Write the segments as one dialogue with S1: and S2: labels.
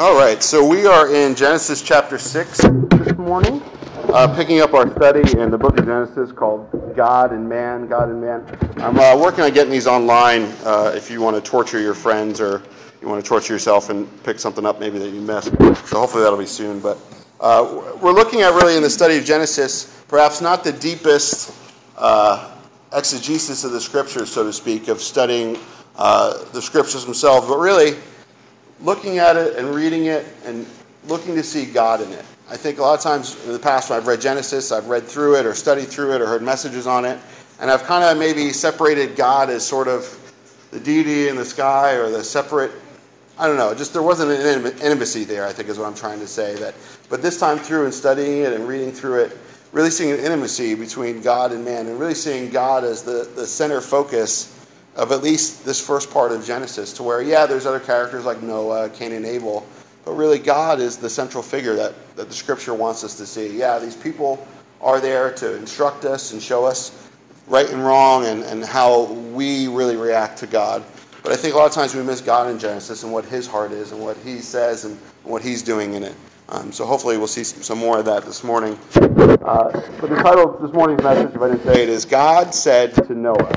S1: All right, so we are in Genesis chapter 6 this morning, uh, picking up our study in the book of Genesis called God and Man, God and Man. I'm uh, working on getting these online uh, if you want to torture your friends or you want to torture yourself and pick something up maybe that you missed. So hopefully that'll be soon. But uh, we're looking at really in the study of Genesis, perhaps not the deepest uh, exegesis of the scriptures, so to speak, of studying uh, the scriptures themselves, but really looking at it and reading it and looking to see God in it. I think a lot of times in the past when I've read Genesis, I've read through it or studied through it or heard messages on it, and I've kind of maybe separated God as sort of the deity in the sky or the separate. I don't know. Just there wasn't an intimacy there. I think is what I'm trying to say. That, but this time through and studying it and reading through it, really seeing an intimacy between God and man, and really seeing God as the the center focus of at least this first part of Genesis, to where, yeah, there's other characters like Noah, Cain, and Abel, but really God is the central figure that, that the scripture wants us to see. Yeah, these people are there to instruct us and show us right and wrong and, and how we really react to God. But I think a lot of times we miss God in Genesis and what his heart is and what he says and what he's doing in it. Um, so hopefully we'll see some, some more of that this morning. Uh, but the title of this morning's message, if I didn't say it, is God Said to Noah.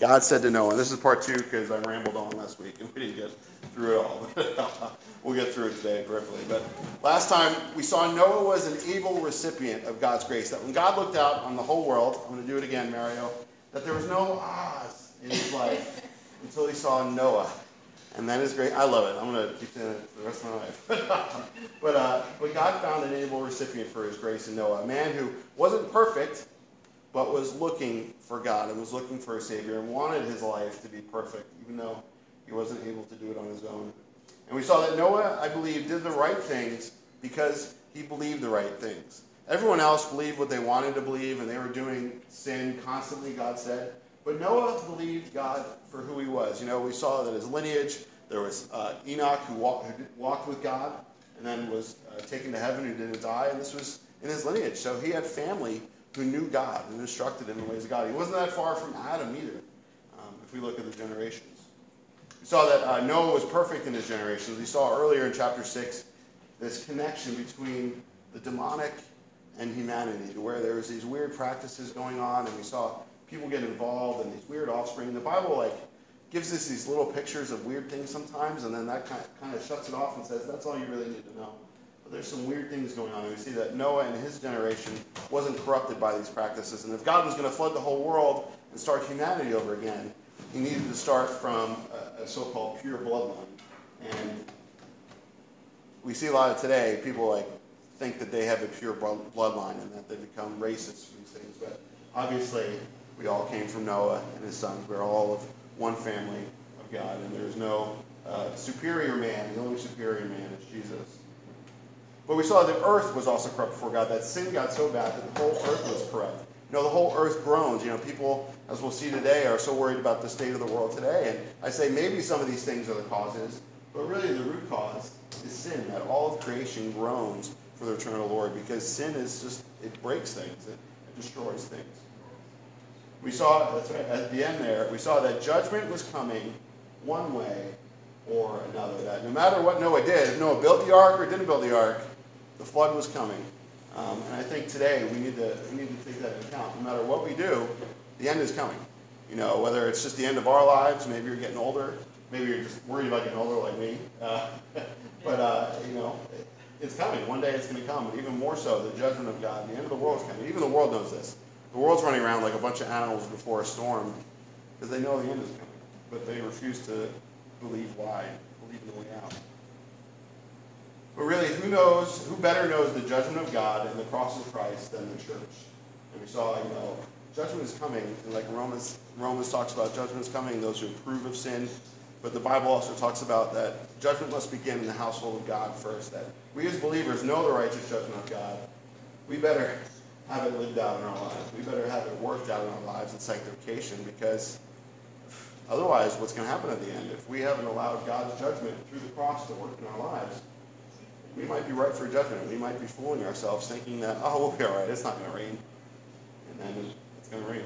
S1: God said to Noah, this is part two because I rambled on last week and we didn't get through it all. we'll get through it today briefly. But last time we saw Noah was an able recipient of God's grace. That when God looked out on the whole world, I'm going to do it again, Mario, that there was no Oz in his life until he saw Noah. And that is great. I love it. I'm going to keep saying it the rest of my life. but, uh, but God found an able recipient for his grace in Noah, a man who wasn't perfect but was looking for God and was looking for a Savior and wanted his life to be perfect, even though he wasn't able to do it on his own. And we saw that Noah, I believe, did the right things because he believed the right things. Everyone else believed what they wanted to believe and they were doing sin constantly, God said. But Noah believed God for who he was. You know, we saw that his lineage, there was uh, Enoch who walked, who walked, with God and then was uh, taken to heaven who didn't die, and this was in his lineage. So he had family who knew God and instructed in the ways of God. He wasn't that far from Adam either, um, if we look at the generations. We saw that uh, Noah was perfect in his generations. We saw earlier in chapter 6 this connection between the demonic and humanity, to where there was these weird practices going on, and we saw people get involved and these weird offspring. The Bible like gives us these little pictures of weird things sometimes, and then that kind of, kind of shuts it off and says, "That's all you really need to know." there's some weird things going on. And we see that Noah and his generation wasn't corrupted by these practices. And if God was going to flood the whole world and start humanity over again, he needed to start from a, a so called pure bloodline. And we see a lot of today, people like think that they have a pure bloodline and that they become racist for these things. But obviously, we all came from Noah and his sons. We're all of one family of God, and there's no uh, superior man. The only superior man is Jesus. But we saw that earth was also corrupt before God, that sin got so bad that the whole earth was corrupt. You know, the whole earth groans. You know, people, as we'll see today, are so worried about the state of the world today. And I say maybe some of these things are the causes, but really the root cause is sin, that all of creation groans for the return of the Lord because sin is just, it breaks things, it, it destroys things. We saw right, at the end there, we saw that judgment was coming one way or another. That no matter what Noah did, if Noah built the ark or didn't build the ark, the flood was coming. Um, and I think today we need to we need to take that into account. No matter what we do, the end is coming. You know, whether it's just the end of our lives, maybe you're getting older, maybe you're just worried about getting older like me. Uh, but uh, you know, it's coming. One day it's going to come, and even more so, the judgment of God, the end of the world is coming. Even the world knows this. The world's running around like a bunch of animals before a storm because they know the end is coming, but they refuse to believe why, believe in the way out. But really, who knows, who better knows the judgment of God and the cross of Christ than the church? And we saw, you know, judgment is coming. And like Romans, Romans talks about judgment is coming, those who approve of sin. But the Bible also talks about that judgment must begin in the household of God first. That we as believers know the righteous judgment of God. We better have it lived out in our lives. We better have it worked out in our lives in sanctification because otherwise, what's going to happen at the end? If we haven't allowed God's judgment through the cross to work in our lives, we might be right for judgment. We might be fooling ourselves thinking that, oh, we'll be all right. It's not going to rain. And then it's going to rain.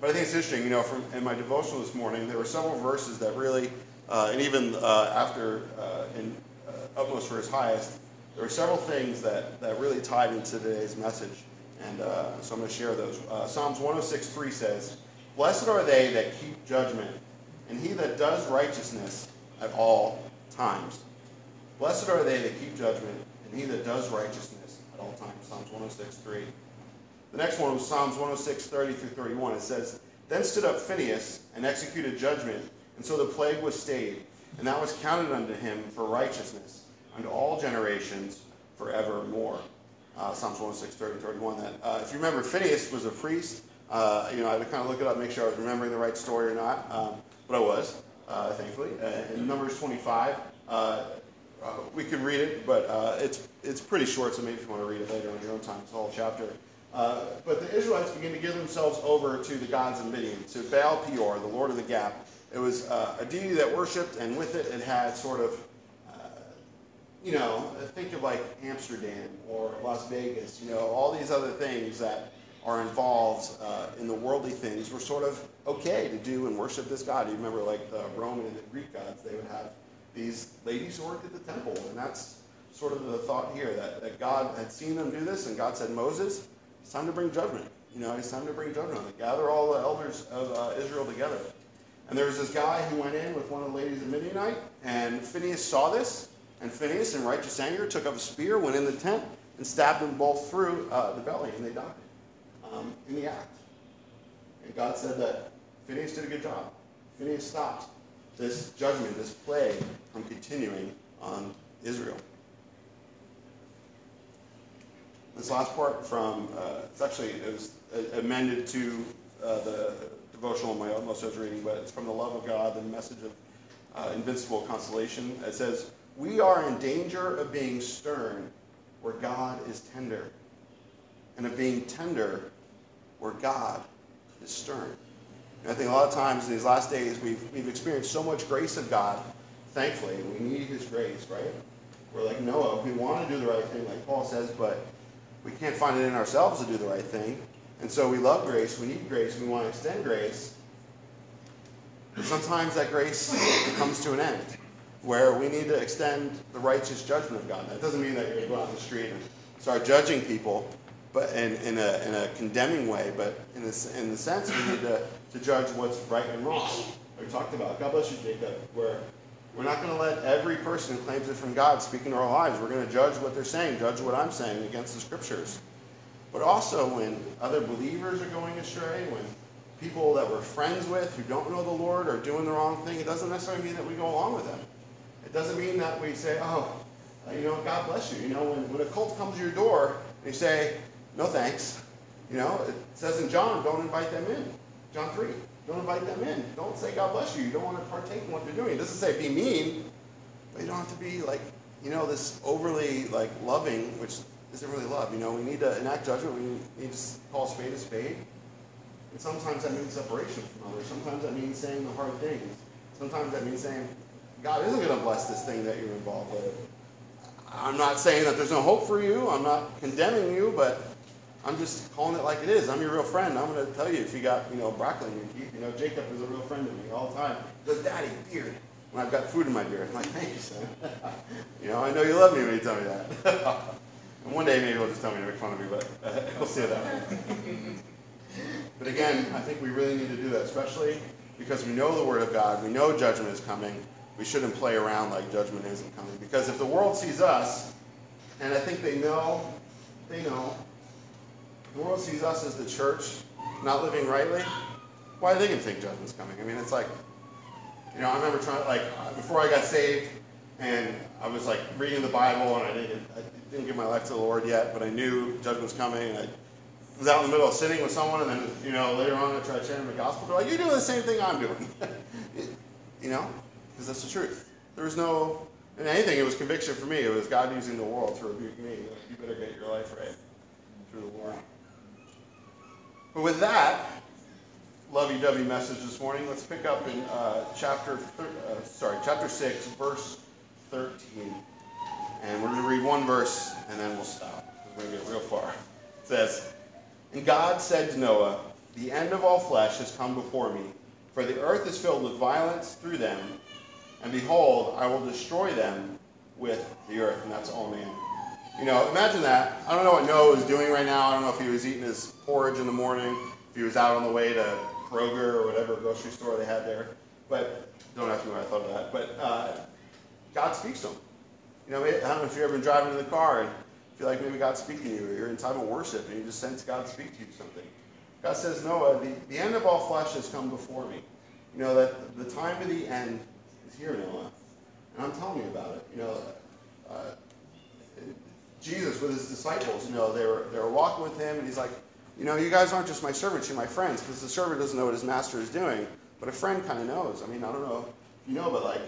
S1: But I think it's interesting, you know, from in my devotional this morning, there were several verses that really, uh, and even uh, after uh, in uh, Utmost his Highest, there were several things that, that really tied into today's message. And uh, so I'm going to share those. Uh, Psalms 106.3 says, Blessed are they that keep judgment, and he that does righteousness at all times. Blessed are they that keep judgment, and he that does righteousness at all times. Psalms 106, 3. The next one was Psalms 106.30 through 31. It says, Then stood up Phineas and executed judgment, and so the plague was stayed, and that was counted unto him for righteousness unto all generations forevermore. Uh, Psalms 106, 30 31. That, uh, if you remember, Phineas was a priest. Uh, you know, I had to kind of look it up, make sure I was remembering the right story or not, um, but I was, uh, thankfully. Uh, in Numbers 25, uh, uh, we can read it, but uh, it's, it's pretty short, so maybe if you want to read it later on your own time, it's a whole chapter. Uh, but the Israelites begin to give themselves over to the gods of Midian, to Baal Peor, the Lord of the Gap. It was uh, a deity that worshipped, and with it, it had sort of, uh, you know, think of like Amsterdam or Las Vegas, you know, all these other things that are involved uh, in the worldly things were sort of okay to do and worship this god. You remember, like the Roman and the Greek gods, they would have these ladies worked at the temple. And that's sort of the thought here that, that God had seen them do this, and God said, Moses, it's time to bring judgment. You know, it's time to bring judgment. They gather all the elders of uh, Israel together. And there was this guy who went in with one of the ladies of Midianite, and Phineas saw this, and Phineas, in righteous anger, took up a spear, went in the tent, and stabbed them both through uh, the belly, and they died um, in the act. And God said that Phineas did a good job. Phineas stopped this judgment, this plague, from continuing on Israel. This last part from, uh, it's actually, it was amended to uh, the devotional in my utmost I reading, but it's from the love of God, the message of uh, invincible consolation. It says, We are in danger of being stern where God is tender, and of being tender where God is stern. And I think a lot of times in these last days, we've, we've experienced so much grace of God. Thankfully, we need His grace, right? We're like Noah. We want to do the right thing, like Paul says, but we can't find it in ourselves to do the right thing. And so we love grace. We need grace. We want to extend grace. But sometimes that grace comes to an end, where we need to extend the righteous judgment of God. That doesn't mean that you're going to go out on the street and start judging people, but in, in, a, in a condemning way. But in, this, in the sense, we need to to judge what's right and wrong. We talked about. God bless you, Jacob. Where we're not going to let every person who claims it from God speak into our lives. We're going to judge what they're saying, judge what I'm saying against the scriptures. But also when other believers are going astray, when people that we're friends with who don't know the Lord are doing the wrong thing, it doesn't necessarily mean that we go along with them. It doesn't mean that we say, oh, you know, God bless you. You know, when, when a cult comes to your door and you say, no thanks, you know, it says in John, don't invite them in. John 3. Don't invite them in. Don't say God bless you. You don't want to partake in what they're doing. It doesn't say be mean, but you don't have to be like, you know, this overly like loving, which isn't really love. You know, we need to enact judgment. We need to call spade a spade. And sometimes that means separation from others. Sometimes that means saying the hard things. Sometimes that means saying, God isn't going to bless this thing that you're involved with. I'm not saying that there's no hope for you. I'm not condemning you, but I'm just calling it like it is. I'm your real friend. I'm going to tell you if you got, you know, broccoli. You, you know, Jacob is a real friend to me all the time. He goes, Daddy, beard. When I've got food in my beard, I'm like, thank you, son. you know, I know you love me when you tell me that. and one day maybe he'll just tell me to make fun of me, but uh, we'll see that. but again, I think we really need to do that, especially because we know the Word of God. We know judgment is coming. We shouldn't play around like judgment isn't coming. Because if the world sees us, and I think they know, they know the world sees us as the church not living rightly. Why are they going to think judgment's coming? I mean, it's like, you know, I remember trying, like, before I got saved, and I was like reading the Bible, and I didn't, I didn't give my life to the Lord yet, but I knew judgment's coming, and I was out in the middle of sinning with someone, and then you know later on I tried sharing the gospel. They're like, "You're doing the same thing I'm doing," you know, because that's the truth. There was no and anything. It was conviction for me. It was God using the world to rebuke me. Like, you better get your life right through the Lord. But with that, lovey-dovey message this morning. Let's pick up in uh, chapter uh, sorry, chapter six, verse thirteen, and we're going to read one verse and then we'll stop. We're going to get real far. It says, "And God said to Noah, The end of all flesh has come before me, for the earth is filled with violence through them, and behold, I will destroy them with the earth." And that's all man. You know, imagine that. I don't know what Noah was doing right now. I don't know if he was eating his porridge in the morning, if he was out on the way to Kroger or whatever grocery store they had there. But don't ask me what I thought of that. But uh, God speaks to him. You know, I don't know if you've ever been driving in the car and feel like maybe God's speaking to you, or you're in time of worship and you just sense God speak to you something. God says, Noah, the, the end of all flesh has come before me. You know, that the time of the end is here, Noah. And I'm telling you about it. You know, Jesus with his disciples. You know, they were, they are walking with him, and he's like, You know, you guys aren't just my servants, you're my friends, because the servant doesn't know what his master is doing, but a friend kind of knows. I mean, I don't know you know, but like,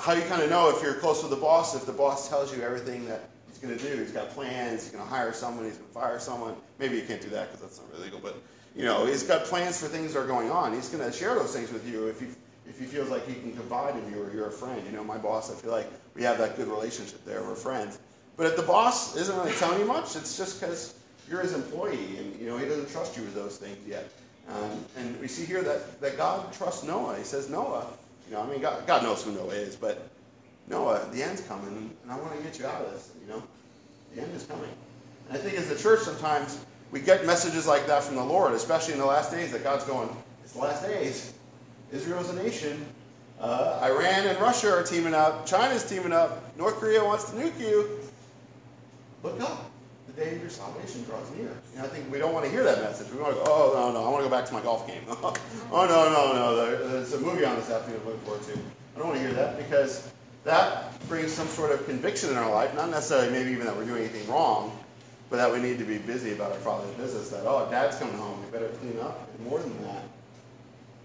S1: how do you kind of know if you're close with the boss if the boss tells you everything that he's going to do? He's got plans, he's going to hire someone, he's going to fire someone. Maybe you can't do that because that's not really legal, but you know, he's got plans for things that are going on. He's going to share those things with you if you if he feels like he can confide in you or you're a friend. You know, my boss, I feel like we have that good relationship there. We're friends. But if the boss isn't really telling you much, it's just because you're his employee and you know he doesn't trust you with those things yet. Um, and we see here that, that God trusts Noah. He says, Noah, you know, I mean, God, God knows who Noah is, but Noah, the end's coming, and I want to get you out of this, you know? The end is coming. And I think as the church, sometimes we get messages like that from the Lord, especially in the last days, that God's going, it's the last days. Israel's a nation. Uh, Iran and Russia are teaming up. China's teaming up. North Korea wants to nuke you. Look up. The day of your salvation draws near. And I think we don't want to hear that message. We want to go, oh, no, no, I want to go back to my golf game. oh, no, no, no, there's a movie on this afternoon I'm looking forward to. I don't want to hear that because that brings some sort of conviction in our life, not necessarily maybe even that we're doing anything wrong, but that we need to be busy about our father's business, that, oh, dad's coming home, we better clean up. And more than that,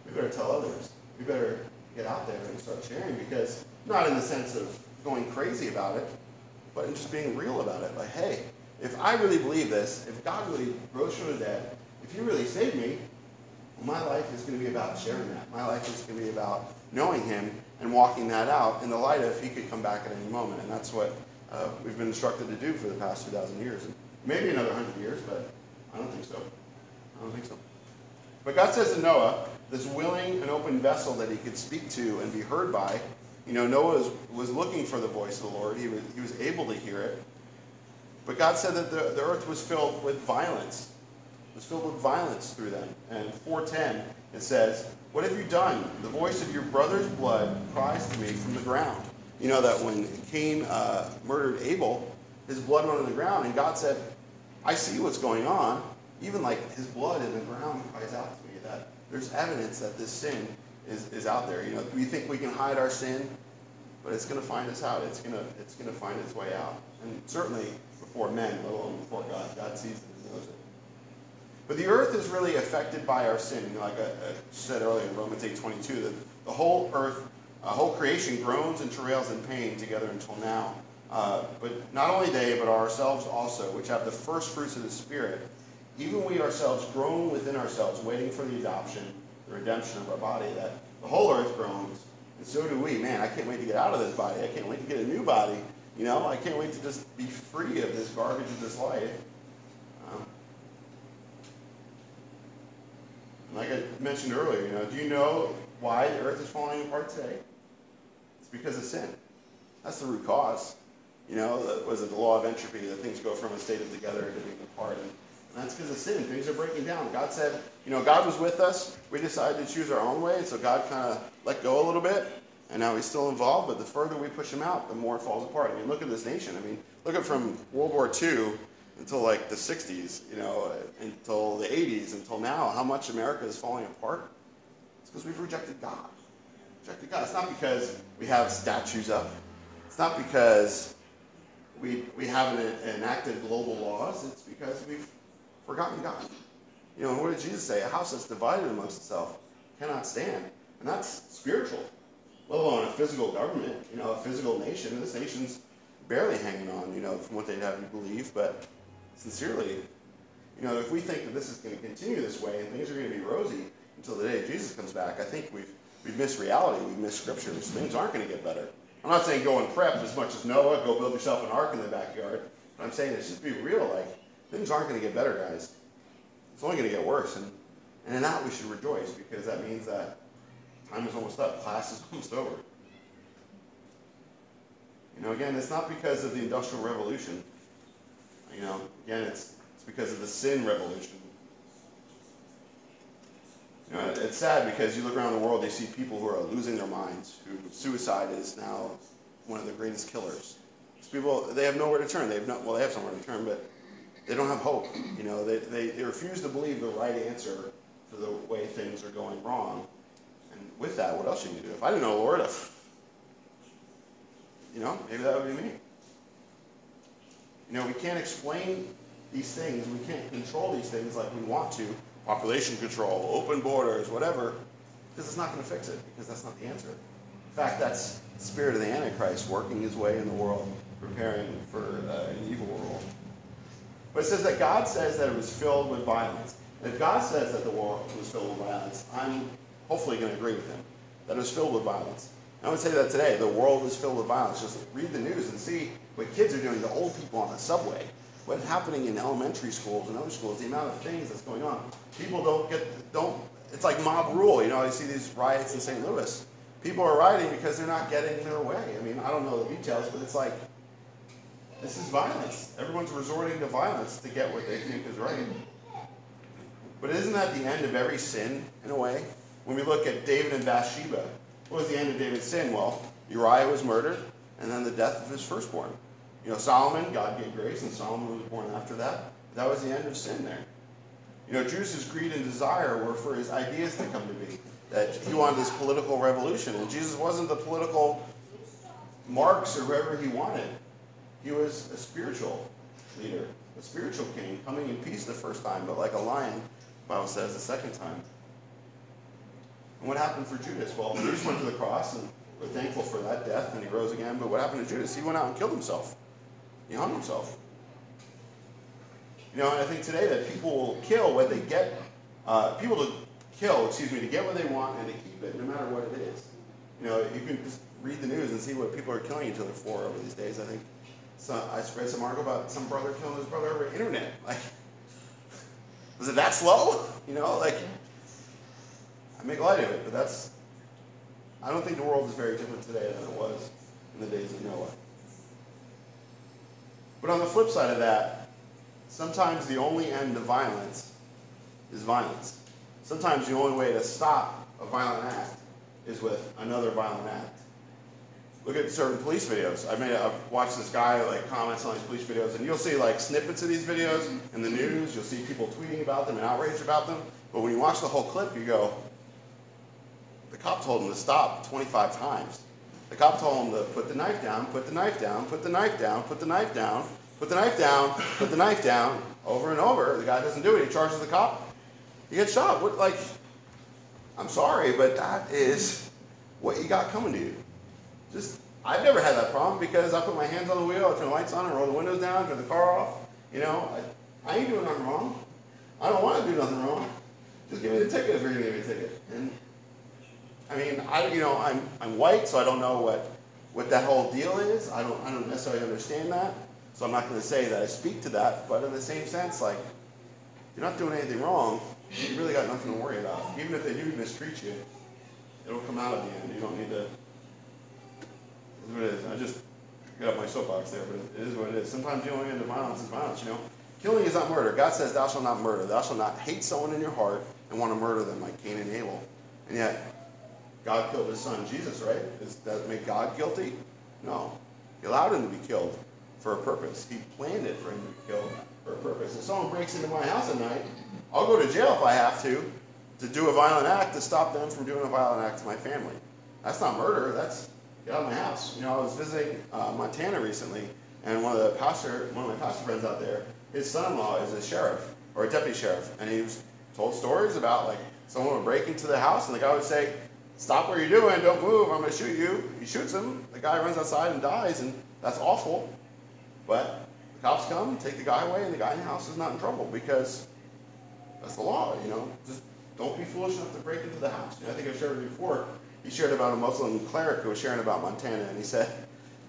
S1: we better tell others. We better get out there and start sharing because, not in the sense of going crazy about it, but in just being real about it. Like, hey, if I really believe this, if God really rose from the dead, if you really saved me, my life is going to be about sharing that. My life is going to be about knowing him and walking that out in the light of he could come back at any moment. And that's what uh, we've been instructed to do for the past 2,000 years. And maybe another 100 years, but I don't think so. I don't think so. But God says to Noah, this willing and open vessel that he could speak to and be heard by, you know, Noah was, was looking for the voice of the Lord, he was, he was able to hear it. But God said that the, the earth was filled with violence, it was filled with violence through them. And 410, it says, What have you done? The voice of your brother's blood cries to me from the ground. You know that when Cain uh, murdered Abel, his blood went on the ground, and God said, I see what's going on. Even like his blood in the ground cries out to me that there's evidence that this sin is, is out there. You know, we think we can hide our sin, but it's going to find us out. It's going to it's going to find its way out, and certainly before men, let alone before God. God sees it and knows it. But the earth is really affected by our sin. You know, like I, I, said earlier in Romans eight twenty two, that the whole earth, uh, whole creation groans and travails in pain together until now. Uh, but not only they, but ourselves also, which have the first fruits of the Spirit, even we ourselves groan within ourselves, waiting for the adoption, the redemption of our body, that the whole earth groans, and so do we. Man, I can't wait to get out of this body. I can't wait to get a new body. You know, I can't wait to just be free of this garbage of this life. Um, like I mentioned earlier, you know, do you know why the earth is falling apart today? It's because of sin. That's the root cause. You know, the, was it the law of entropy that things go from a state of together to being apart? And, and that's because of sin. Things are breaking down. God said, you know, God was with us. We decided to choose our own way, and so God kind of let go a little bit, and now he's still involved. But the further we push him out, the more it falls apart. I mean, look at this nation. I mean, look at from World War II until like the 60s, you know, uh, until the 80s, until now, how much America is falling apart. It's because we've rejected God. Rejected God. It's not because we have statues up. It's not because we, we haven't enacted global laws. It's because we've forgotten God. You know, and what did Jesus say? A house that's divided amongst itself cannot stand. And that's spiritual, let alone a physical government, you know, a physical nation. This nation's barely hanging on, you know, from what they'd have you believe. But sincerely, you know, if we think that this is going to continue this way and things are going to be rosy until the day Jesus comes back, I think we've, we've missed reality. We've missed scriptures. Things aren't going to get better. I'm not saying go and prep as much as Noah, go build yourself an ark in the backyard. What I'm saying is just be real. Like, things aren't going to get better, guys. It's only going to get worse. And, and in that, we should rejoice because that means that time is almost up, class is almost over. You know, again, it's not because of the Industrial Revolution. You know, again, it's, it's because of the sin revolution. You know, it's sad because you look around the world, you see people who are losing their minds, who suicide is now one of the greatest killers. These people, they have nowhere to turn. They have no, well, they have somewhere to turn, but they don't have hope. You know, they, they, they refuse to believe the right answer for the way things are going wrong. And with that, what else you to do? If I didn't know Lord, if, you know, maybe that would be me. You know, we can't explain these things. We can't control these things like we want to. Population control, open borders, whatever. Because it's not going to fix it, because that's not the answer. In fact, that's the spirit of the Antichrist working his way in the world, preparing for uh, an evil world. But it says that God says that it was filled with violence. And if God says that the world was filled with violence, I'm hopefully going to agree with him that it was filled with violence. And I would say that today, the world is filled with violence. Just read the news and see what kids are doing to old people on the subway, what's happening in elementary schools and other schools, the amount of things that's going on. People don't get, don't, it's like mob rule. You know, I see these riots in St. Louis. People are rioting because they're not getting their way. I mean, I don't know the details, but it's like this is violence. Everyone's resorting to violence to get what they think is right. But isn't that the end of every sin, in a way? When we look at David and Bathsheba, what was the end of David's sin? Well, Uriah was murdered, and then the death of his firstborn. You know, Solomon, God gave grace, and Solomon was born after that. That was the end of sin there. You know, Judas' greed and desire were for his ideas to come to be. That he wanted this political revolution, and Jesus wasn't the political Marx or whoever he wanted. He was a spiritual leader, a spiritual king, coming in peace the first time, but like a lion, Bible says, the second time. And what happened for Judas? Well, Judas went to the cross, and we're thankful for that death, and he rose again. But what happened to Judas? He went out and killed himself. He hung himself. You know, and I think today that people will kill what they get, uh, people to kill, excuse me, to get what they want and to keep it, no matter what it is. You know, you can just read the news and see what people are killing each other for over these days. I think so I read some article about some brother killing his brother over internet. Like, was it that slow? You know, like, I make light of it, but that's, I don't think the world is very different today than it was in the days of Noah. But on the flip side of that, sometimes the only end to violence is violence. Sometimes the only way to stop a violent act is with another violent act look at certain police videos. I mean, I've watched this guy like comments on these police videos, and you'll see like snippets of these videos in the news. You'll see people tweeting about them and outraged about them. But when you watch the whole clip, you go, the cop told him to stop 25 times. The cop told him to put the knife down, put the knife down, put the knife down, put the knife down, put the knife down, put the knife down, over and over. The guy doesn't do it. He charges the cop. He gets shot. What, like, I'm sorry, but that is what you got coming to you. Just, I've never had that problem because I put my hands on the wheel, I turn the lights on, I roll the windows down, turn the car off. You know, I, I ain't doing nothing wrong. I don't want to do nothing wrong. Just give me the ticket if you're going to give me a ticket. And I mean, I, you know, I'm, I'm white, so I don't know what, what that whole deal is. I don't, I don't necessarily understand that. So I'm not going to say that I speak to that. But in the same sense, like, you're not doing anything wrong. You really got nothing to worry about. Even if they do mistreat you, it'll come out at the end. You don't need to is what it is. I just got my soapbox there, but it is what it is. Sometimes the only end up violence is violence, you know? Killing is not murder. God says, Thou shalt not murder. Thou shalt not hate someone in your heart and want to murder them like Cain and Abel. And yet, God killed his son Jesus, right? Does that make God guilty? No. He allowed him to be killed for a purpose. He planned it for him to be killed for a purpose. If someone breaks into my house at night, I'll go to jail if I have to to do a violent act to stop them from doing a violent act to my family. That's not murder. That's get out of my house. You know, I was visiting uh, Montana recently, and one of the pastor, one of my pastor friends out there, his son-in-law is a sheriff or a deputy sheriff, and he was told stories about like someone would break into the house, and the guy would say, "Stop what you're doing! Don't move! I'm going to shoot you!" He shoots him. The guy runs outside and dies, and that's awful. But the cops come, take the guy away, and the guy in the house is not in trouble because that's the law. You know, just don't be foolish enough to break into the house. You know, I think I've shared with you before he shared about a Muslim cleric who was sharing about Montana, and he said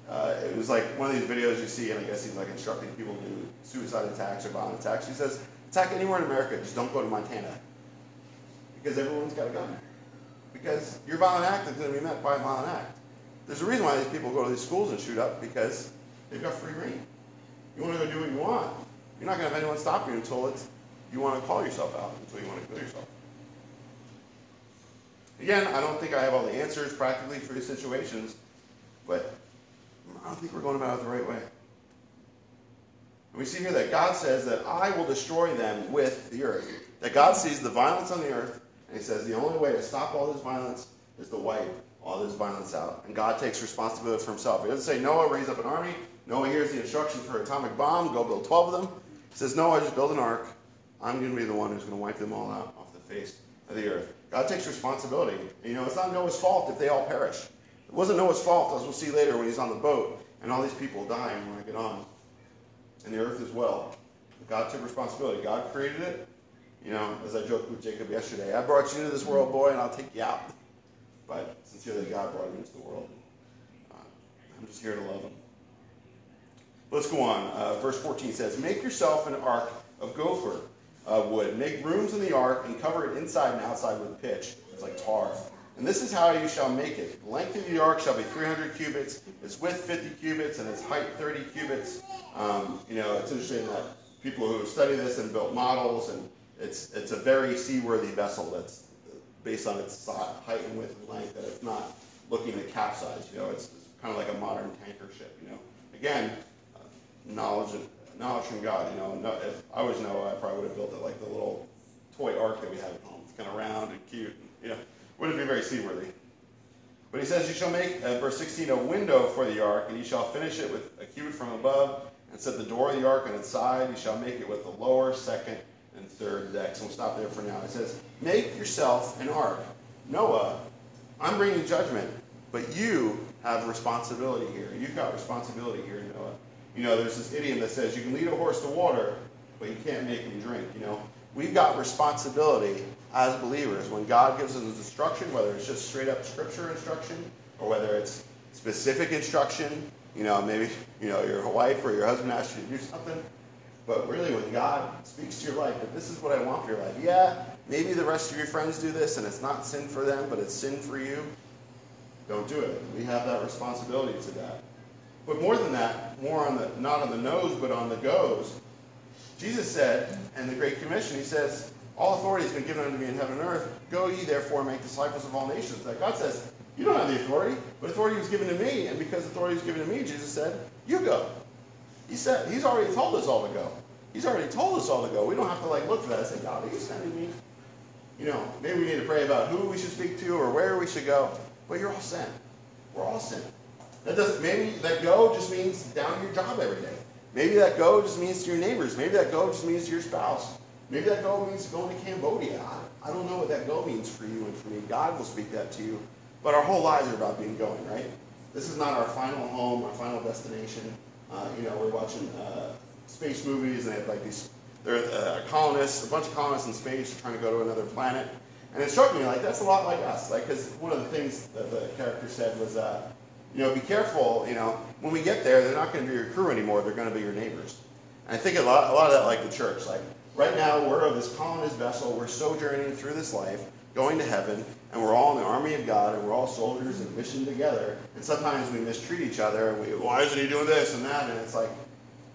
S1: uh, it was like one of these videos you see, and I guess he's like instructing people to do suicide attacks or violent attacks. He says, attack anywhere in America, just don't go to Montana, because everyone's got a gun. Because your violent act is going to be met by a violent act. There's a reason why these people go to these schools and shoot up because they've got free reign. You want to go do what you want. You're not going to have anyone stop you until it's you want to call yourself out, until you want to kill yourself. Again, I don't think I have all the answers practically for these situations, but I don't think we're going about it the right way. And we see here that God says that I will destroy them with the earth. That God sees the violence on the earth, and He says the only way to stop all this violence is to wipe all this violence out. And God takes responsibility for Himself. He doesn't say, Noah, raise up an army. Noah hears the instructions for atomic bomb, go build 12 of them. He says, Noah, just build an ark. I'm going to be the one who's going to wipe them all out off the face of the earth. God takes responsibility. You know, it's not Noah's fault if they all perish. It wasn't Noah's fault, as we'll see later when he's on the boat and all these people dying when I get on. And the earth as well. God took responsibility. God created it. You know, as I joked with Jacob yesterday, I brought you into this world, boy, and I'll take you out. But sincerely, God brought you into the world. Uh, I'm just here to love him. Let's go on. Uh, verse 14 says, Make yourself an ark of gopher uh, wood. Make rooms in the ark and cover it inside and outside with pitch. It's like tar. And this is how you shall make it. The length of the ark shall be 300 cubits, its width 50 cubits, and its height 30 cubits. Um, you know, it's interesting that people who study this and built models, and it's it's a very seaworthy vessel that's based on its height and width and length, that it's not looking to capsize. You know, it's, it's kind of like a modern tanker ship. You know, again, uh, knowledge knowledge from God. You know, if I was Noah, I probably would have built it like the little toy ark that we have at home. It's kind of round and cute. And, you know, wouldn't be very seaworthy. But he says, You shall make, uh, verse 16, a window for the ark, and you shall finish it with a cubit from above, and set the door of the ark on its side. You shall make it with the lower, second, and third decks. And we'll stop there for now. It says, Make yourself an ark. Noah, I'm bringing judgment, but you have responsibility here. You've got responsibility here you know, there's this idiom that says you can lead a horse to water, but you can't make him drink. You know, we've got responsibility as believers when God gives us instruction, whether it's just straight up scripture instruction or whether it's specific instruction. You know, maybe you know your wife or your husband asks you to do something. But really, when God speaks to your life, that this is what I want for your life. Yeah, maybe the rest of your friends do this, and it's not sin for them, but it's sin for you. Don't do it. We have that responsibility to that. But more than that, more on the not on the nose, but on the goes. Jesus said, and the Great Commission, he says, All authority has been given unto me in heaven and earth. Go ye therefore make disciples of all nations. That God says, You don't have the authority, but authority was given to me, and because authority was given to me, Jesus said, You go. He said he's already told us all to go. He's already told us all to go. We don't have to like look for that and say, God, are you sending me? You know, maybe we need to pray about who we should speak to or where we should go. But you're all sent. We're all sent. That doesn't maybe that go just means down your job every day. Maybe that go just means to your neighbors. Maybe that go just means to your spouse. Maybe that go means going to Cambodia. I, I don't know what that go means for you and for me. God will speak that to you. But our whole lives are about being going, right? This is not our final home, our final destination. Uh, you know, we're watching uh, space movies and they have like these, they're uh, colonists, a bunch of colonists in space trying to go to another planet. And it struck me, like, that's a lot like us. Like, because one of the things that the character said was, uh, you know, be careful, you know, when we get there, they're not going to be your crew anymore. They're going to be your neighbors. And I think a lot, a lot of that like the church. Like, right now, we're of this colonized vessel. We're sojourning through this life, going to heaven, and we're all in the army of God, and we're all soldiers in mission together. And sometimes we mistreat each other, and we, why isn't he doing this and that? And it's like,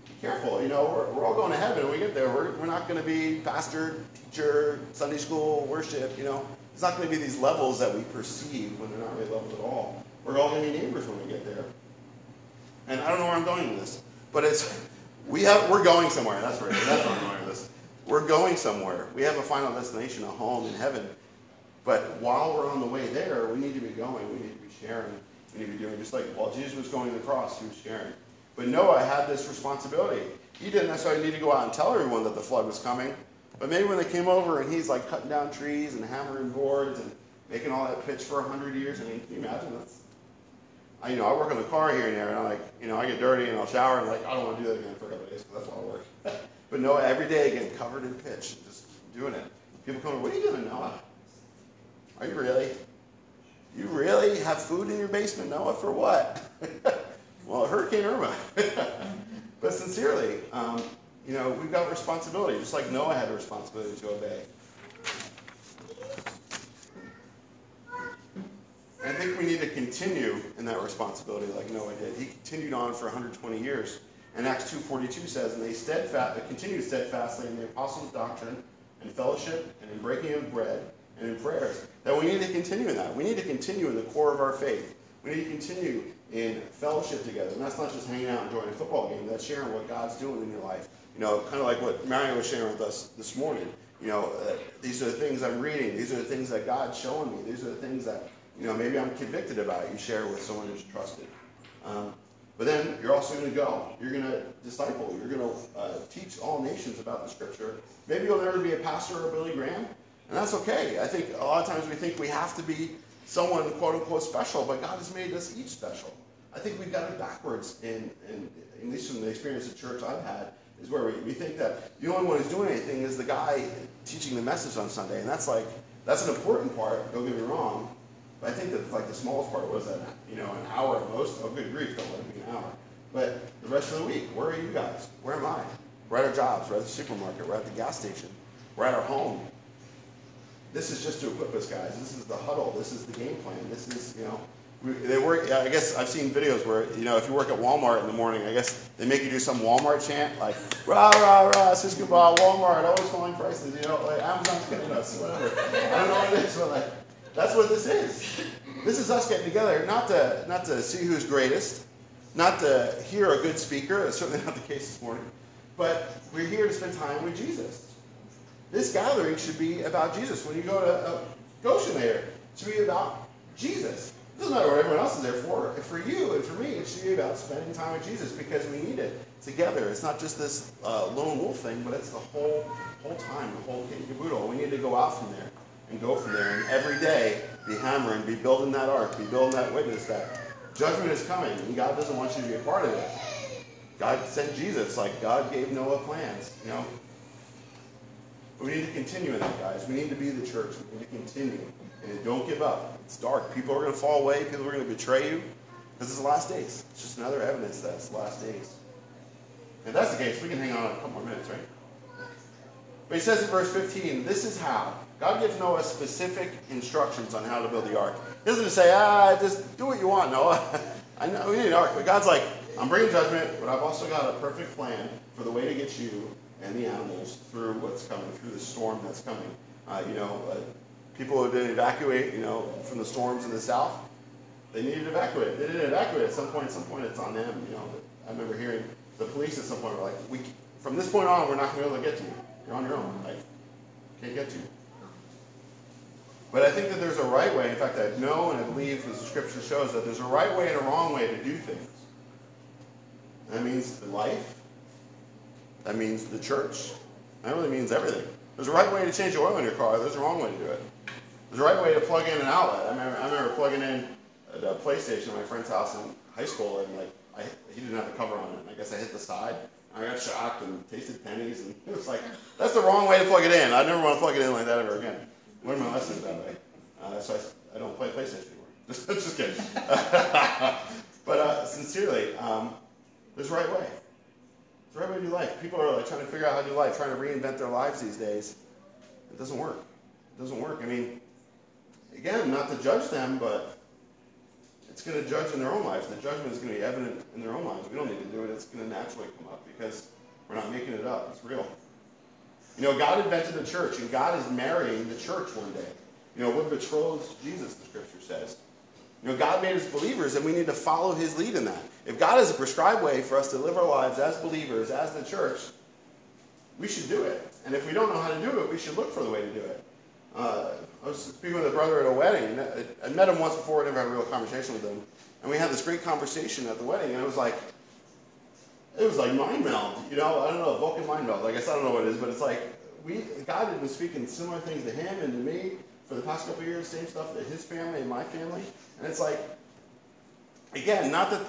S1: be careful. You know, we're, we're all going to heaven. When we get there, we're, we're not going to be pastor, teacher, Sunday school, worship, you know. It's not going to be these levels that we perceive when they're not really levels at all. We're all going to be neighbors when we get there. And I don't know where I'm going with this, but it's we have we're going somewhere. That's right. That's where I'm going with this. We're going somewhere. We have a final destination, a home in heaven. But while we're on the way there, we need to be going. We need to be sharing. We need to be doing just like while Jesus was going to the cross, he was sharing. But Noah had this responsibility. He didn't necessarily need to go out and tell everyone that the flood was coming. But maybe when they came over and he's like cutting down trees and hammering boards and making all that pitch for 100 years, I mean, can you imagine? That's I, you know, I work on the car here and there, and I like, you know, I get dirty and I'll shower and like, I don't want to do that again for a couple days. So that's a lot of work. but no, every day again, covered in pitch, just doing it. People come, what are you doing, Noah? Are you really? You really have food in your basement, Noah? For what? well, Hurricane Irma. but sincerely, um, you know, we've got responsibility, just like Noah had a responsibility to obey. I think we need to continue in that responsibility like Noah did. He continued on for 120 years. And Acts 2.42 says, And they steadfast, continued steadfastly in the apostles' doctrine and fellowship and in breaking of bread and in prayers. That we need to continue in that. We need to continue in the core of our faith. We need to continue in fellowship together. And that's not just hanging out and enjoying a football game. That's sharing what God's doing in your life. You know, kind of like what Marion was sharing with us this morning. You know, uh, these are the things I'm reading. These are the things that God's showing me. These are the things that you know, maybe I'm convicted about it. You share it with someone who's trusted. Um, but then you're also going to go. You're going to disciple. You're going to uh, teach all nations about the Scripture. Maybe you'll never be a pastor or Billy Graham, and that's okay. I think a lot of times we think we have to be someone quote unquote special, but God has made us each special. I think we've got it backwards, in, in, at least from the experience of church I've had, is where we, we think that the only one who's doing anything is the guy teaching the message on Sunday, and that's like that's an important part. Don't get me wrong, but I think that like the smallest part was that you know an hour at most. Oh, good grief, don't let it be an hour. But the rest of the week, where are you guys? Where am I? We're at our jobs. We're at the supermarket. We're at the gas station. We're at our home. This is just to equip us, guys. This is the huddle. This is the game plan. This is you know. they work. I guess I've seen videos where you know if you work at Walmart in the morning, I guess they make you do some Walmart chant like rah rah rah Cisco Bob Walmart always falling prices. You know, like Amazon's getting us. Whatever. I don't know what it is, but like that's what this is. This is us getting together, not to, not to see who's greatest, not to hear a good speaker, that's certainly not the case this morning, but we're here to spend time with Jesus. This gathering should be about Jesus. When you go to uh, Goshen there, it should be about Jesus. It doesn't matter what everyone else is there for. For you and for me, it should be about spending time with Jesus because we need it together. It's not just this uh, lone wolf thing, but it's the whole whole time, the whole kit and caboodle. We need to go out from there and go from there. And every day, be hammering, be building that ark, be building that witness that judgment is coming, and God doesn't want you to be a part of it. God sent Jesus, like God gave Noah plans, you know. we need to continue in that, guys. We need to be the church. We need to continue. And don't give up. It's dark. People are going to fall away. People are going to betray you. Because it's the last days. It's just another evidence that it's the last days. If that's the case, we can hang on a couple more minutes, right? But he says in verse 15, this is how. God gives Noah specific instructions on how to build the ark. He doesn't say, ah, just do what you want, Noah. I know we need an ark. But God's like, I'm bringing judgment, but I've also got a perfect plan for the way to get you and the animals through what's coming, through the storm that's coming. Uh, you know, uh, people who did not evacuate, you know, from the storms in the south, they needed to evacuate. They didn't evacuate at some point. At some point, it's on them. You know, I remember hearing the police at some point were like, we, from this point on, we're not going to be able to get to you. You're on your own. Like, can't get to you. But I think that there's a right way. In fact, I know and I believe the scripture shows that there's a right way and a wrong way to do things. That means life. That means the church. That really means everything. There's a right way to change oil in your car. There's a wrong way to do it. There's a right way to plug in an outlet. I remember, I remember plugging in the PlayStation at my friend's house in high school, and like I, he didn't have the cover on it. I guess I hit the side. I got shocked and tasted pennies, and it was like that's the wrong way to plug it in. I never want to plug it in like that ever again learned my lessons that way. Uh, so I, I don't play PlayStation anymore. Just kidding. but uh, sincerely, um, there's a right way. There's a right way to do life. People are like trying to figure out how to do life, trying to reinvent their lives these days. It doesn't work. It doesn't work. I mean, again, not to judge them, but it's going to judge in their own lives. The judgment is going to be evident in their own lives. We don't need to do it. It's going to naturally come up because we're not making it up. It's real. You know, God invented the church, and God is marrying the church one day. You know, what betrothed Jesus, the scripture says. You know, God made us believers, and we need to follow his lead in that. If God has a prescribed way for us to live our lives as believers, as the church, we should do it. And if we don't know how to do it, we should look for the way to do it. Uh, I was speaking with a brother at a wedding. I met him once before, I never had a real conversation with him. And we had this great conversation at the wedding, and it was like, it was like mind meld, you know. I don't know, Vulcan mind meld. I guess I don't know what it is, but it's like we God had been speaking similar things to him and to me for the past couple years, same stuff to his family and my family, and it's like again, not that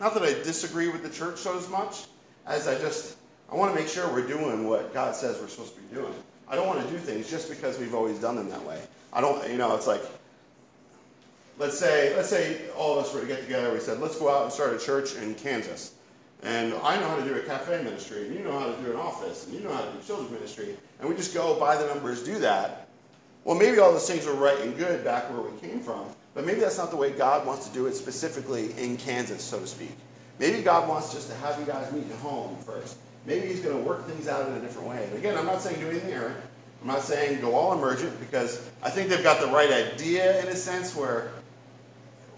S1: not that I disagree with the church so as much as I just I want to make sure we're doing what God says we're supposed to be doing. I don't want to do things just because we've always done them that way. I don't, you know, it's like let's say let's say all of us were to get together. We said let's go out and start a church in Kansas. And I know how to do a cafe ministry, and you know how to do an office, and you know how to do children's ministry, and we just go by the numbers, do that. Well, maybe all those things are right and good back where we came from, but maybe that's not the way God wants to do it specifically in Kansas, so to speak. Maybe God wants just to have you guys meet at home first. Maybe He's going to work things out in a different way. And again, I'm not saying do anything errant. I'm not saying go all emergent because I think they've got the right idea in a sense where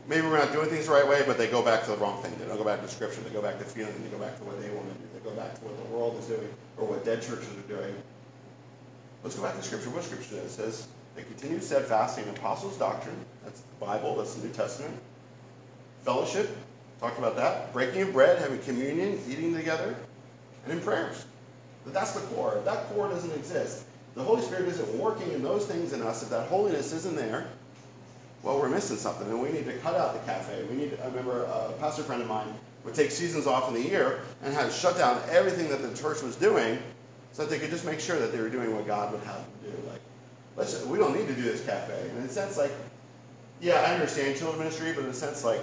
S1: maybe we're not doing things the right way, but they go back to the wrong thing. They don't go back to scripture. They go back to feeling. They go back to what they want to do. They go back to what the world is doing or what dead churches are doing. Let's go back to scripture. What scripture does? It says they continue steadfast in apostles' doctrine. That's the Bible. That's the New Testament. Fellowship. Talked about that. Breaking of bread, having communion, eating together, and in prayers. But that's the core. If that core doesn't exist, the Holy Spirit isn't working in those things in us, if that holiness isn't there, well, we're missing something, and we need to cut out the cafe. We need, I remember a pastor friend of mine would take seasons off in the year and had to shut down everything that the church was doing so that they could just make sure that they were doing what God would have them do. Like, let's, we don't need to do this cafe. And in a sense, like, yeah, I understand children's ministry, but in a sense, like,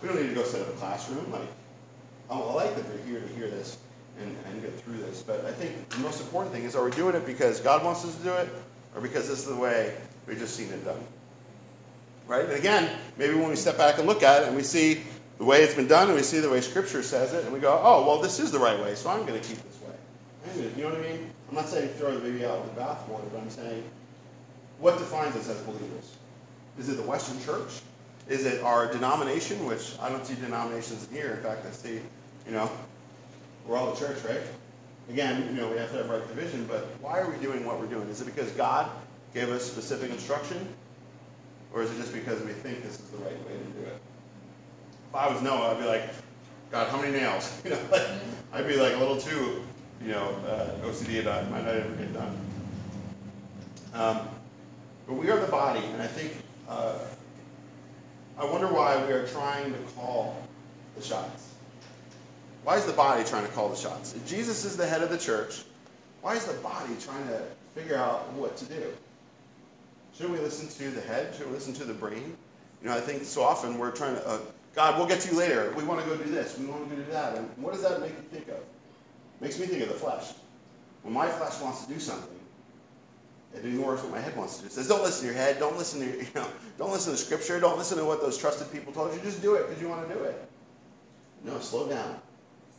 S1: we don't need to go set up a classroom. Like, I like that they're here to hear this and, and get through this. But I think the most important thing is are we doing it because God wants us to do it or because this is the way we've just seen it done? right? And again, maybe when we step back and look at it and we see the way it's been done and we see the way Scripture says it and we go, oh, well, this is the right way, so I'm going to keep this way. You know what I mean? I'm not saying throw the baby out with the bathwater, but I'm saying what defines us as believers? Is it the Western church? Is it our denomination, which I don't see denominations in here. In fact, I see, you know, we're all the church, right? Again, you know, we have to have right division, but why are we doing what we're doing? Is it because God gave us specific instruction? Or is it just because we think this is the right way to do it? If I was Noah, I'd be like, God, how many nails? You know, like, I'd be like a little too, you know, uh, OCD about it. Might not ever get done. Um, but we are the body, and I think uh, I wonder why we are trying to call the shots. Why is the body trying to call the shots? If Jesus is the head of the church, why is the body trying to figure out what to do? Should we listen to the head? Should we listen to the brain? You know, I think so often we're trying to, uh, God, we'll get to you later. We want to go do this. We want to go do that. And what does that make you think of? It makes me think of the flesh. When my flesh wants to do something, it ignores what my head wants to do. It says, don't listen to your head. Don't listen to your, you know, don't listen to scripture. Don't listen to what those trusted people told you. Just do it because you want to do it. No, slow down.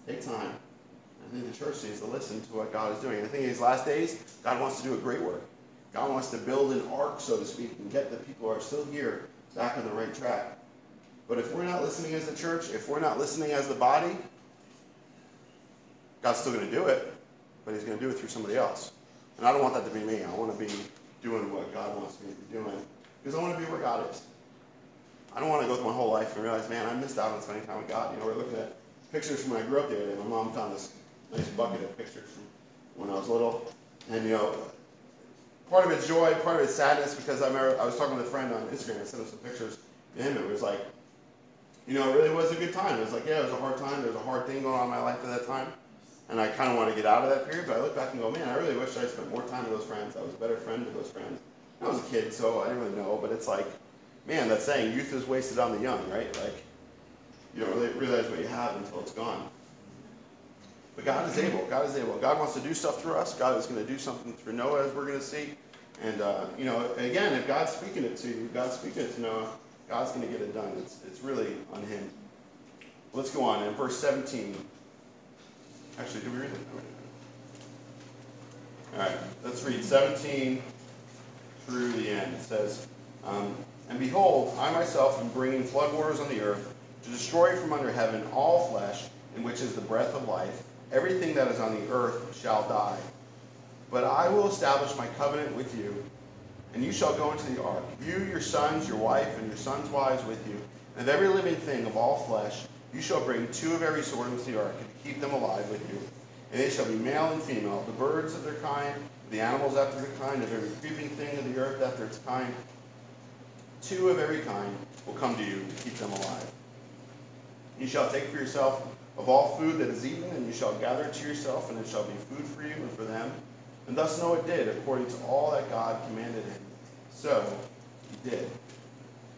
S1: Take time. I think the church needs to listen to what God is doing. I think in these last days, God wants to do a great work. God wants to build an ark, so to speak, and get the people who are still here back on the right track. But if we're not listening as a church, if we're not listening as the body, God's still going to do it, but He's going to do it through somebody else. And I don't want that to be me. I want to be doing what God wants me to be doing because I want to be where God is. I don't want to go through my whole life and realize, man, I missed out on spending time with God. You know, we're looking at pictures from when I grew up the other day. My mom found this nice bucket of pictures from when I was little. And, you know, part of it joy, part of it sadness, because I remember I was talking with a friend on Instagram. I sent him some pictures to him, and it was like, you know, it really was a good time. It was like, yeah, it was a hard time. There was a hard thing going on in my life at that time. And I kind of want to get out of that period, but I look back and go, man, I really wish I spent more time with those friends. I was a better friend to those friends. I was a kid, so I didn't really know, but it's like, man, that saying, youth is wasted on the young, right? Like, you don't really realize what you have until it's gone. But God is able. God is able. God wants to do stuff through us. God is going to do something through Noah, as we're going to see. And, uh, you know, again, if God's speaking it to you, God's speaking it to Noah, God's going to get it done. It's, it's really on him. Let's go on. In verse 17. Actually, do we read it? All right, let's read 17 through the end. It says, um, And behold, I myself am bringing floodwaters on the earth to destroy from under heaven all flesh in which is the breath of life, Everything that is on the earth shall die. But I will establish my covenant with you, and you shall go into the ark, you, your sons, your wife, and your sons' wives with you, and every living thing of all flesh. You shall bring two of every sort into the ark, and keep them alive with you. And they shall be male and female, the birds of their kind, the animals after their kind, of every creeping thing of the earth after its kind. Two of every kind will come to you to keep them alive. You shall take for yourself of all food that is eaten, and you shall gather it to yourself, and it shall be food for you and for them. And thus Noah did, according to all that God commanded him. So he did. It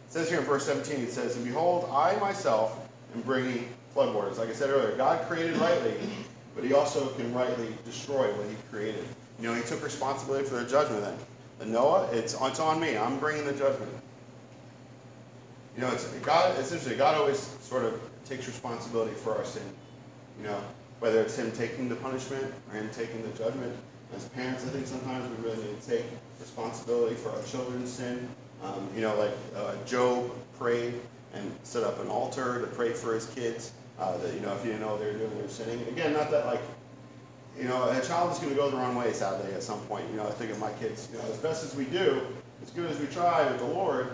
S1: says here in verse 17, it says, And behold, I myself am bringing floodwaters. Like I said earlier, God created rightly, but he also can rightly destroy what he created. You know, he took responsibility for their judgment then. And Noah, it's, it's on me. I'm bringing the judgment. You know, it's God. It's interesting. God always sort of takes responsibility for our sin. You know, whether it's him taking the punishment or him taking the judgment. As parents, I think sometimes we really need to take responsibility for our children's sin. Um, you know, like uh, Job prayed and set up an altar to pray for his kids. Uh, that you know, if you didn't know what they are doing, they are sinning. And again, not that like you know, a child is going to go the wrong way, sadly, at some point. You know, I think of my kids, you know, as best as we do, as good as we try with the Lord,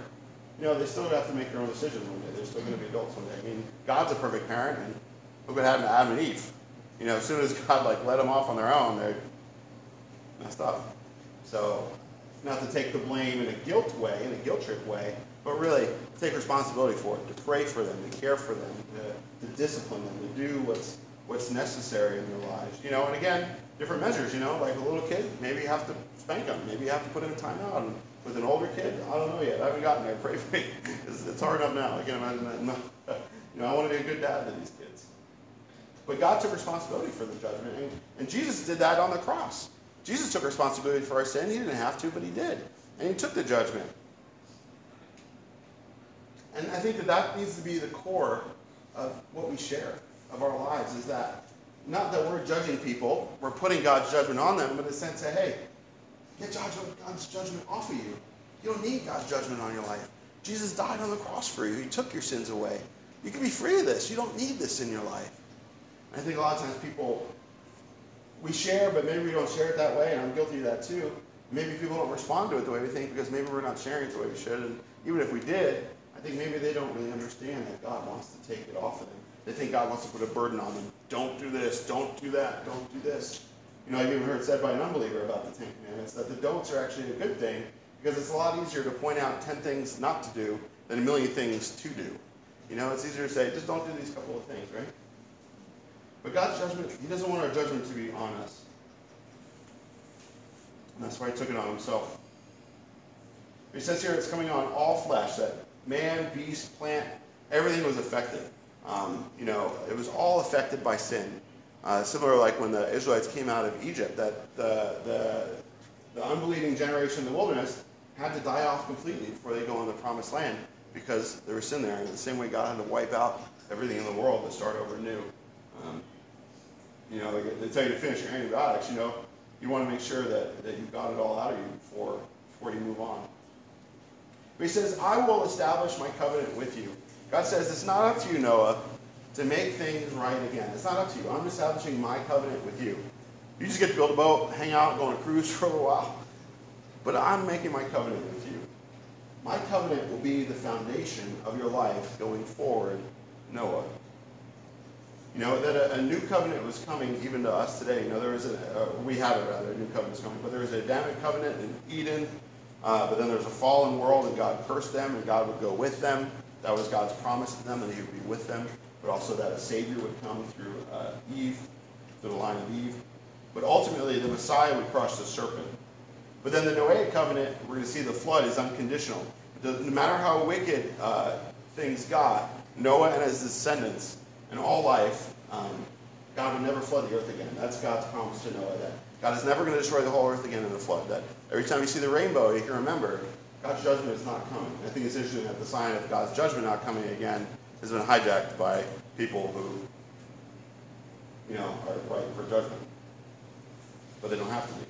S1: you know, they still have to make their own decisions still going to be adults one day. I mean, God's a perfect parent, and look what happened to Adam and Eve. You know, as soon as God like let them off on their own, they messed up. So, not to take the blame in a guilt way, in a guilt trip way, but really take responsibility for it, to pray for them, to care for them, to, to discipline them, to do what's what's necessary in their lives. You know, and again, different measures. You know, like a little kid, maybe you have to spank them, maybe you have to put in a timeout. And, with an older kid, I don't know yet. I haven't gotten there. Pray for me. it's, it's hard enough now. I can't imagine that. you know, I want to be a good dad to these kids. But God took responsibility for the judgment, and, and Jesus did that on the cross. Jesus took responsibility for our sin. He didn't have to, but he did. And he took the judgment. And I think that that needs to be the core of what we share of our lives is that not that we're judging people, we're putting God's judgment on them, but in the sense that, hey, Get God's judgment off of you. You don't need God's judgment on your life. Jesus died on the cross for you. He took your sins away. You can be free of this. You don't need this in your life. I think a lot of times people, we share, but maybe we don't share it that way, and I'm guilty of that too. Maybe people don't respond to it the way we think because maybe we're not sharing it the way we should. And even if we did, I think maybe they don't really understand that God wants to take it off of them. They think God wants to put a burden on them. Don't do this. Don't do that. Don't do this. You know, I've even heard said by an unbeliever about the Ten Commandments that the don'ts are actually a good thing because it's a lot easier to point out 10 things not to do than a million things to do. You know, it's easier to say, just don't do these couple of things, right? But God's judgment, He doesn't want our judgment to be on us. And that's why He took it on Himself. He says here it's coming on all flesh, that man, beast, plant, everything was affected. Um, you know, it was all affected by sin. Uh, similar, like when the Israelites came out of Egypt, that the, the, the unbelieving generation in the wilderness had to die off completely before they go in the promised land because there was sin there. And the same way, God had to wipe out everything in the world to start over new. Um, you know, they, they, tell you to finish your antibiotics. You know, you want to make sure that, that you've got it all out of you before, before you move on. But he says, I will establish my covenant with you. God says, It's not up to you, Noah to make things right again. It's not up to you. I'm establishing my covenant with you. You just get to build a boat, hang out, go on a cruise for a little while. But I'm making my covenant with you. My covenant will be the foundation of your life going forward, Noah. You know, that a, a new covenant was coming even to us today. You know, there was a, uh, we have a rather, a new covenant coming, but there was an Adamic covenant in Eden. Uh, but then there was a fallen world, and God cursed them, and God would go with them. That was God's promise to them, that He would be with them but also that a Savior would come through uh, Eve, through the line of Eve. But ultimately, the Messiah would crush the serpent. But then the Noahic covenant, we're going to see the flood, is unconditional. No matter how wicked uh, things got, Noah and his descendants and all life, um, God would never flood the earth again. That's God's promise to Noah that God is never going to destroy the whole earth again in a flood. That every time you see the rainbow, you can remember God's judgment is not coming. I think it's interesting that the sign of God's judgment not coming again has been hijacked by people who, you know, are right for judgment. But they don't have to be.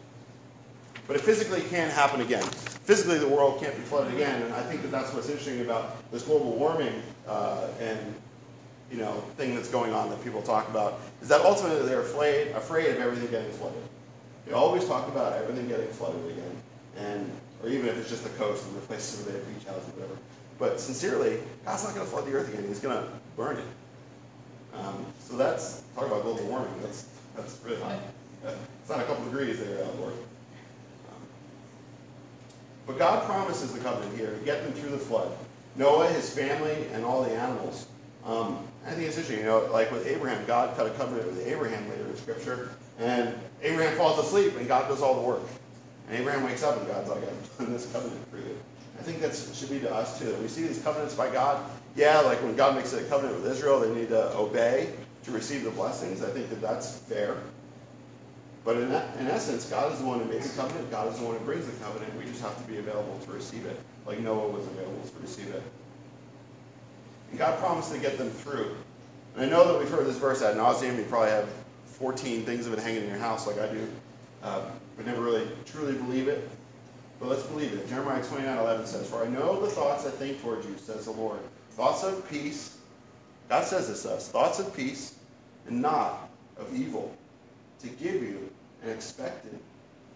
S1: But it physically can not happen again. Physically, the world can't be flooded again, and I think that that's what's interesting about this global warming uh, and you know thing that's going on that people talk about is that ultimately they're afraid afraid of everything getting flooded. They always talk about everything getting flooded again, and or even if it's just the coast and the places where they have beach houses, whatever. But sincerely, God's not going to flood the earth again. He's going to burn it. Um, so that's, talk about global warming. That's, that's really hot. It's not a couple degrees there, uh, Lord. Um, but God promises the covenant here to get them through the flood. Noah, his family, and all the animals. Um, I think it's interesting, you know, like with Abraham, God cut a covenant with Abraham later in Scripture, and Abraham falls asleep, and God does all the work. And Abraham wakes up, and God's like, I've done this covenant for you. I think that should be to us too. We see these covenants by God. Yeah, like when God makes a covenant with Israel, they need to obey to receive the blessings. I think that that's fair. But in, that, in essence, God is the one who makes the covenant. God is the one who brings the covenant. We just have to be available to receive it, like Noah was available to receive it. And God promised to get them through. And I know that we've heard this verse ad nauseum. You probably have 14 things of it hanging in your house, like I do, uh, but never really truly believe it. But let's believe it. Jeremiah 29 11 says, For I know the thoughts I think toward you, says the Lord. Thoughts of peace. God says this to us thoughts of peace and not of evil, to give you an expected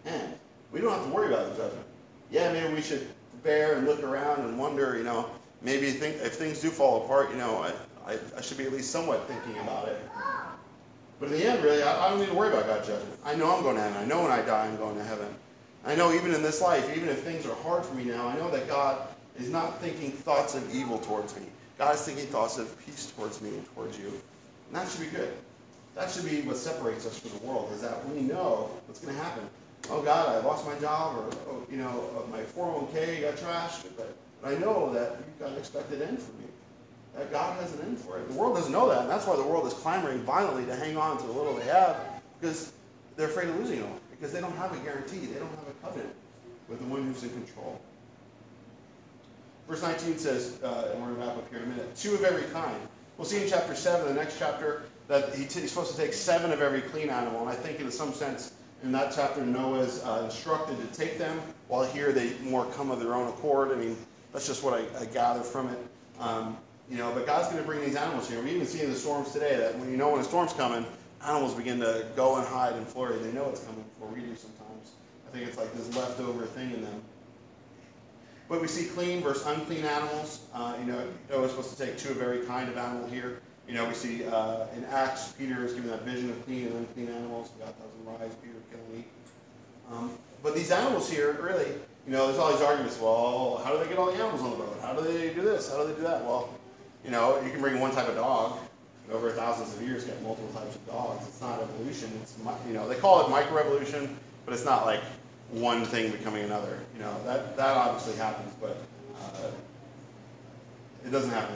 S1: end. We don't have to worry about the judgment. Yeah, maybe we should bear and look around and wonder, you know, maybe think, if things do fall apart, you know, I, I, I should be at least somewhat thinking about it. But in the end, really, I, I, don't need to worry about God's judgment. I know I'm going to heaven. I know when I die, I'm going to heaven. I know even in this life, even if things are hard for me now, I know that God is not thinking thoughts of evil towards me. God is thinking thoughts of peace towards me and towards you. And that should be good. That should be what separates us from the world, is that we know what's going to happen. Oh God, I lost my job, or oh, you know, uh, my 401k got trashed, but, but I know that you've got an expected end for me. That God has an end for it. The world doesn't know that, and that's why the world is clamoring violently to hang on to the little they have, because they're afraid of losing it all, because they don't have a guarantee. They don't have covenant with the one who's in control. Verse 19 says, uh, and we're going to wrap up here in a minute, two of every kind. We'll see in chapter 7, the next chapter, that he t- he's supposed to take seven of every clean animal. And I think, in some sense, in that chapter, Noah is uh, instructed to take them, while here they more come of their own accord. I mean, that's just what I, I gather from it. Um, you know, but God's going to bring these animals here. We even see in the storms today that when you know when a storm's coming, animals begin to go and hide and flurry. They know it's coming before we do sometimes think it's like this leftover thing in them. But we see clean versus unclean animals. Uh, you know, Noah's supposed to take two of every kind of animal here. You know, we see uh, in Acts, Peter is given that vision of clean and unclean animals. God doesn't rise, Peter kill me. Um, but these animals here, really, you know, there's all these arguments. Well, how do they get all the animals on the boat? How do they do this? How do they do that? Well, you know, you can bring one type of dog. Over thousands of years, get multiple types of dogs. It's not evolution. It's you know, they call it microevolution, but it's not like one thing becoming another. You know, that, that obviously happens, but uh, it doesn't happen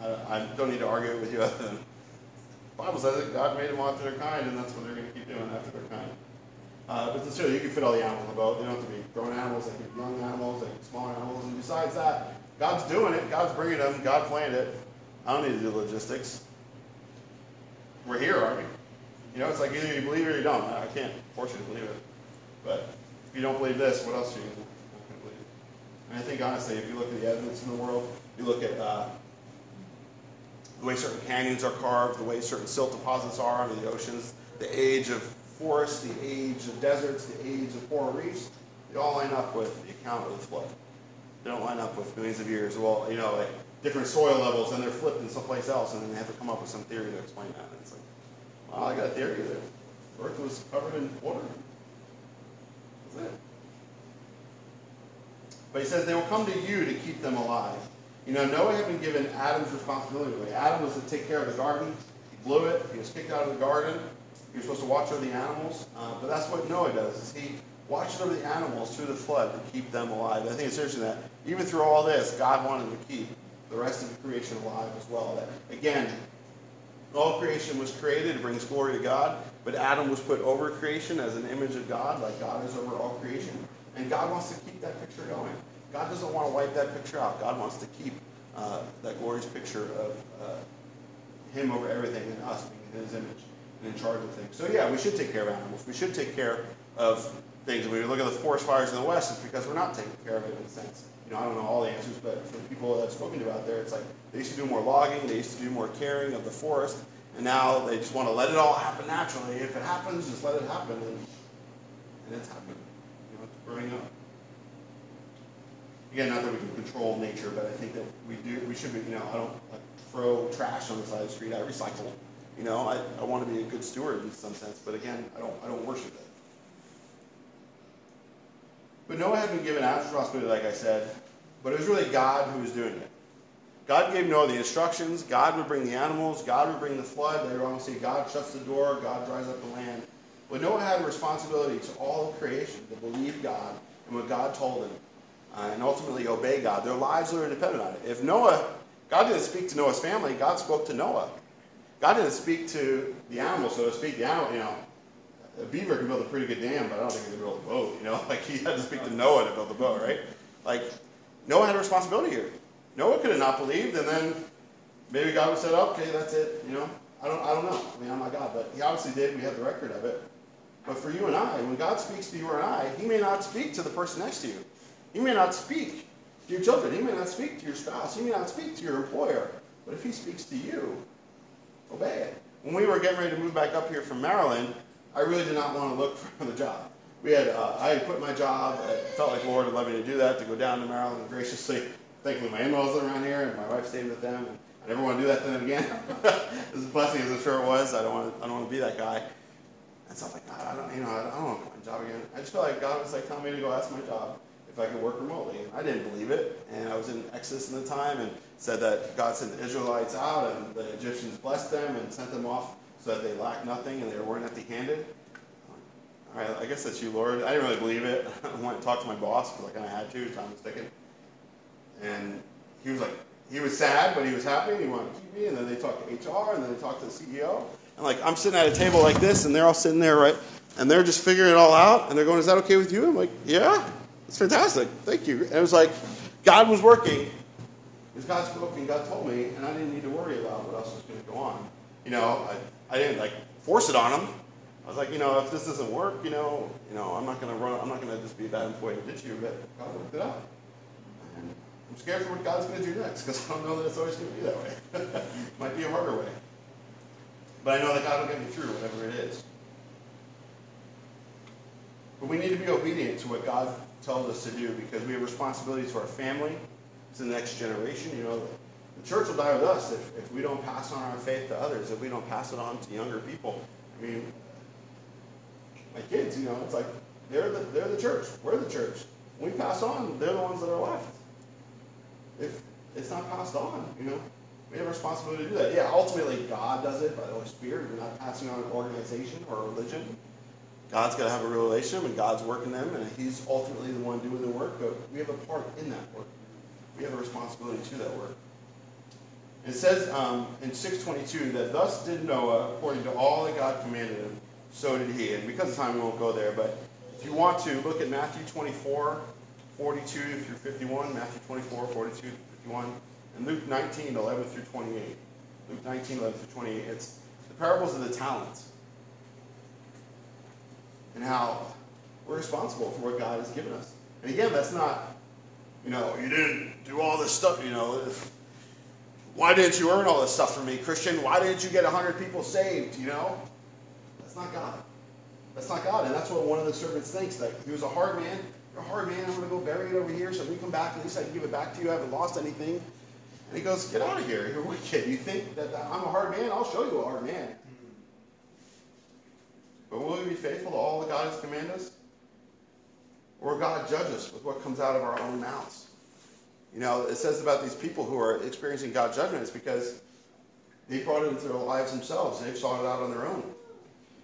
S1: I, I, don't need to argue with you the Bible says that God made them after their kind, and that's what they're going to keep doing after their kind. Uh, but sincerely, you can fit all the animals in the boat. They don't have to be grown animals. They can be young animals. They can be small animals. And besides that, God's doing it. God's bringing them. God planned it. I don't need to do logistics. We're here, aren't we? You know, it's like either you believe it or you don't. I can't force you to believe it. But if you don't believe this, what else do you believe? And I think, honestly, if you look at the evidence in the world, you look at uh, the way certain canyons are carved, the way certain silt deposits are under the oceans, the age of forests, the age of deserts, the age of coral reefs, they all line up with the account of the flood. They don't line up with millions of years. Well, you know, like different soil levels, and they're flipped in someplace else, and then they have to come up with some theory to explain that. And it's like, well, I got a theory there. Earth was covered in water but he says they will come to you to keep them alive. You know, Noah had been given Adam's responsibility. Adam was to take care of the garden. He blew it. He was kicked out of the garden. He was supposed to watch over the animals. Uh, but that's what Noah does, is he watches over the animals through the flood to keep them alive. I think it's interesting that even through all this, God wanted to keep the rest of the creation alive as well. That, again, all creation was created. It brings glory to God. But Adam was put over creation as an image of God, like God is over all creation. And God wants to keep that picture going. God doesn't want to wipe that picture out. God wants to keep uh, that glorious picture of uh, Him over everything and us being in His image and in charge of things. So, yeah, we should take care of animals. We should take care of things. When we look at the forest fires in the West, it's because we're not taking care of it in a sense. You know, I don't know all the answers, but for the people that I've spoken to out there, it's like they used to do more logging, they used to do more caring of the forest, and now they just want to let it all happen naturally. If it happens, just let it happen. And, and it's happening. You it's growing up. Again, not that we can control nature, but I think that we do. We should be. You know, I don't like, throw trash on the side of the street. I recycle. You know, I, I want to be a good steward in some sense, but again, I don't I don't worship it. But Noah had been given Adam's responsibility, like I said, but it was really God who was doing it. God gave Noah the instructions. God would bring the animals. God would bring the flood. Later on, we say, see God shuts the door. God dries up the land. But Noah had a responsibility to all creation to believe God and what God told him uh, and ultimately obey God. Their lives were dependent on it. If Noah, God didn't speak to Noah's family, God spoke to Noah. God didn't speak to the animals, so to speak. The animal, you know, a beaver can build a pretty good dam, but I don't think he can build a boat. You know, like he had to speak to Noah to build the boat, right? Like Noah had a responsibility here. Noah could have not believed, and then maybe God would have said, okay, that's it, you know? I don't, I don't know. I mean, I'm not God, but he obviously did. We have the record of it. But for you and I, when God speaks to you and I, he may not speak to the person next to you. He may not speak to your children. He may not speak to your spouse. He may not speak to your employer. But if he speaks to you, obey it. When we were getting ready to move back up here from Maryland, I really did not want to look for another job. We had, uh, I had quit my job. I felt like Lord had led me to do that, to go down to Maryland graciously thankfully my in-laws are around here and my wife stayed with them. And I never want to do that to them again. as blessing as I'm sure it was, I don't want to, I don't want to be that guy. And so I am like, God, I don't, you know, I don't want my job again. I just felt like God was like telling me to go ask my job if I could work remotely. And I didn't believe it. And I was in Exodus in the time and said that God sent the Israelites out and the Egyptians blessed them and sent them off so that they lacked nothing and they weren't empty-handed. All right, I guess that's you, Lord. I didn't really believe it. I went and talked to my boss because I kind of had to. Time was ticking. And he was like, he was sad, but he was happy, and he wanted to keep me. And then they talked to HR, and then they talked to the CEO. And like, I'm sitting at a table like this, and they're all sitting there, right? And they're just figuring it all out, and they're going, "Is that okay with you?" I'm like, "Yeah, it's fantastic, thank you." And it was like, God was working. Because God spoke and God told me, and I didn't need to worry about what else was going to go on. You know, I, I didn't like force it on him. I was like, you know, if this doesn't work, you know, you know, I'm not going to run. I'm not going to just be that employee to ditch you. But God worked it out scared for what God's going to do next because I don't know that it's always going to be that way. Might be a harder way. But I know that God will get me through whatever it is. But we need to be obedient to what God tells us to do because we have responsibilities to our family, to the next generation. You know, the church will die with us if, if we don't pass on our faith to others, if we don't pass it on to younger people. I mean, my kids, you know, it's like they're the, they're the church. We're the church. When we pass on, they're the ones that are left if it's not passed on, you know, we have a responsibility to do that. Yeah, ultimately God does it by the Holy Spirit. We're not passing on an organization or a religion. God's got to have a relationship, and God's working them, and He's ultimately the one doing the work. But we have a part in that work. We have a responsibility to that work. It says um, in 6:22 that thus did Noah according to all that God commanded him, so did he. And because of time, we won't go there. But if you want to look at Matthew 24 42 through 51, Matthew 24, 42 through 51, and Luke 19, 11 through 28. Luke 19, 11 through 28. It's the parables of the talents and how we're responsible for what God has given us. And again, that's not, you know, you didn't do all this stuff, you know. Why didn't you earn all this stuff for me, Christian? Why didn't you get 100 people saved, you know? That's not God. That's not God. And that's what one of the servants thinks that he was a hard man a hard man, I'm gonna go bury it over here. So when you come back, at least I can give it back to you. I haven't lost anything. And he goes, get out of here. You're wicked. You think that I'm a hard man? I'll show you a hard man. But will we be faithful to all that God has commanded us? Or God judge us with what comes out of our own mouths? You know, it says about these people who are experiencing God's judgment is because they brought it into their lives themselves. They've sought it out on their own.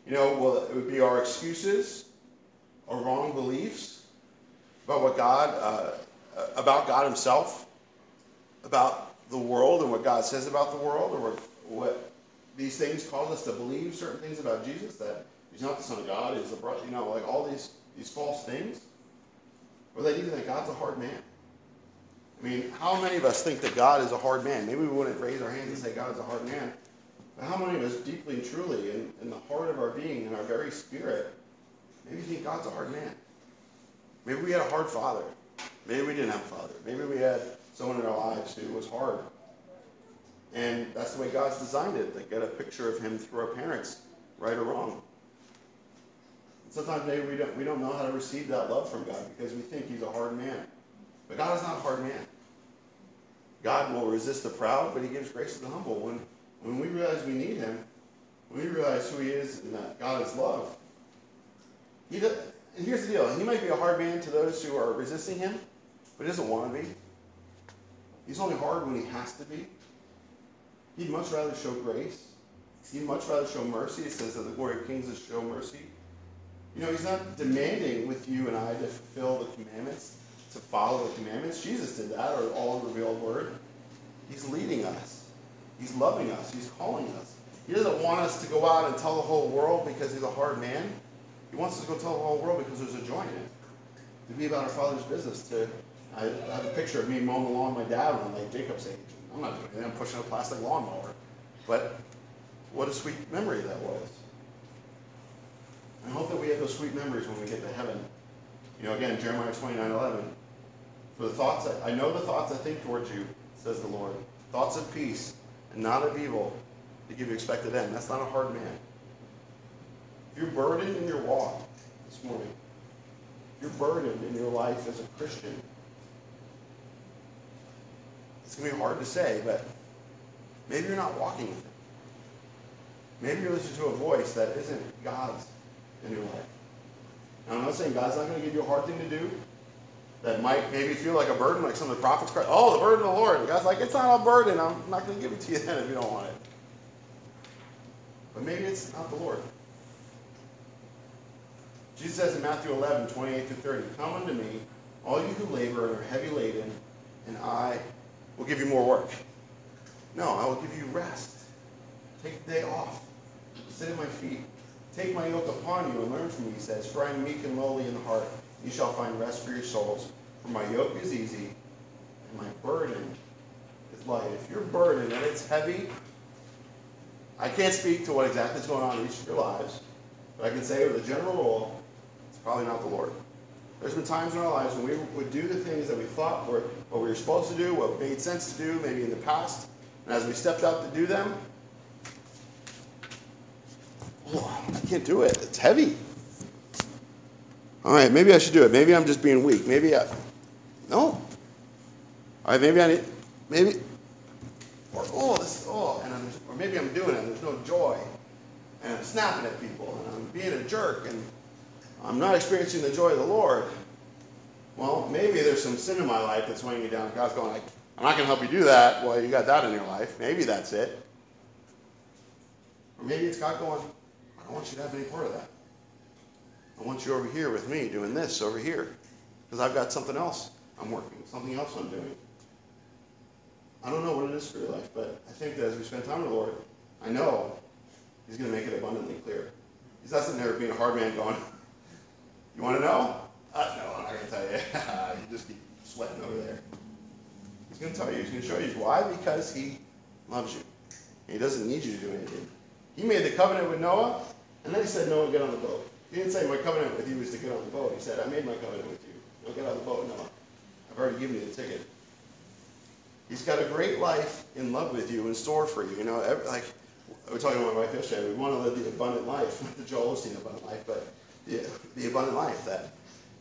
S1: You know, well, it would be our excuses, our wrong beliefs, about what God, uh, uh, about God Himself, about the world and what God says about the world, or what, these things cause us to believe certain things about Jesus that He's not the Son of God, He's the brother, you know, like all these these false things, or that even that God's a hard man. I mean, how many of us think that God is a hard man? Maybe we wouldn't raise our hands and say God is a hard man, but how many of us deeply and truly, in, in the heart of our being, in our very spirit, maybe think God's a hard man? Maybe we had a hard father. Maybe we didn't have a father. Maybe we had someone in our lives who was hard. And that's the way God's designed it. They get a picture of him through our parents, right or wrong. And sometimes maybe we don't, we don't know how to receive that love from God because we think he's a hard man. But God is not a hard man. God will resist the proud, but he gives grace to the humble. When, when we realize we need him, when we realize who he is and that God is love, he does, and here's the deal he might be a hard man to those who are resisting him, but he doesn't want to be. He's only hard when he has to be. He'd much rather show grace. He'd much rather show mercy. It says that the glory of kings is show mercy. You know, he's not demanding with you and I to fulfill the commandments, to follow the commandments. Jesus did that, or all revealed word. He's leading us. He's loving us. He's calling us. He doesn't want us to go out and tell the whole world because he's a hard man. He wants us to go tell the whole world because there's a joy in it. To be about our Father's business. To I have a picture of me mowing the lawn with my dad when I'm like Jacob's age. I'm not doing anything. I'm pushing a plastic lawnmower. But what a sweet memory that was. I hope that we have those sweet memories when we get to heaven. You know, again, Jeremiah 29, 11. For the thoughts, I, I know the thoughts I think towards you, says the Lord. Thoughts of peace and not of evil to give you expected end. That's not a hard man. You're burdened in your walk this morning. You're burdened in your life as a Christian. It's going to be hard to say, but maybe you're not walking with it. Maybe you're listening to a voice that isn't God's in your life. Now, I'm not saying God's not going to give you a hard thing to do that might maybe feel like a burden, like some of the prophets cried, oh, the burden of the Lord. And God's like, it's not a burden. I'm not going to give it to you then if you don't want it. But maybe it's not the Lord. Jesus says in Matthew 11, 28 through 30, Come unto me, all you who labor and are heavy laden, and I will give you more work. No, I will give you rest. Take the day off. Sit at my feet. Take my yoke upon you and learn from me, he says, For I am meek and lowly in heart. You shall find rest for your souls. For my yoke is easy and my burden is light. If your burden and it's heavy, I can't speak to what exactly is going on in each of your lives, but I can say with a general rule, probably not the Lord. There's been times in our lives when we would do the things that we thought were what we were supposed to do, what made sense to do, maybe in the past. And as we stepped out to do them, oh, I can't do it. It's heavy. All right, maybe I should do it. Maybe I'm just being weak. Maybe I. No. All right, maybe I need. Maybe. Or, oh, this, oh, and I'm just, or maybe I'm doing it and there's no joy. And I'm snapping at people and I'm being a jerk and I'm not experiencing the joy of the Lord. Well, maybe there's some sin in my life that's weighing me down. God's going, I'm not going to help you do that. Well, you got that in your life. Maybe that's it. Or maybe it's God going, I don't want you to have any part of that. I want you over here with me doing this over here because I've got something else I'm working, something else I'm doing. I don't know what it is for your life, but I think that as we spend time with the Lord, I know He's going to make it abundantly clear. He's not sitting there being a hard man going, you want to know? Uh, no, I'm not going to tell you. you just keep sweating over there. He's going to tell you. He's going to show you. Why? Because he loves you. He doesn't need you to do anything. He made the covenant with Noah, and then he said, Noah, get on the boat. He didn't say my covenant with you is to get on the boat. He said, I made my covenant with you. Now get on the boat, Noah. I've already given you the ticket. He's got a great life in love with you in store for you. You know, every, like we was talking to my wife yesterday, we want to live the abundant life, the Joel Osteen abundant life, but yeah, the abundant life that,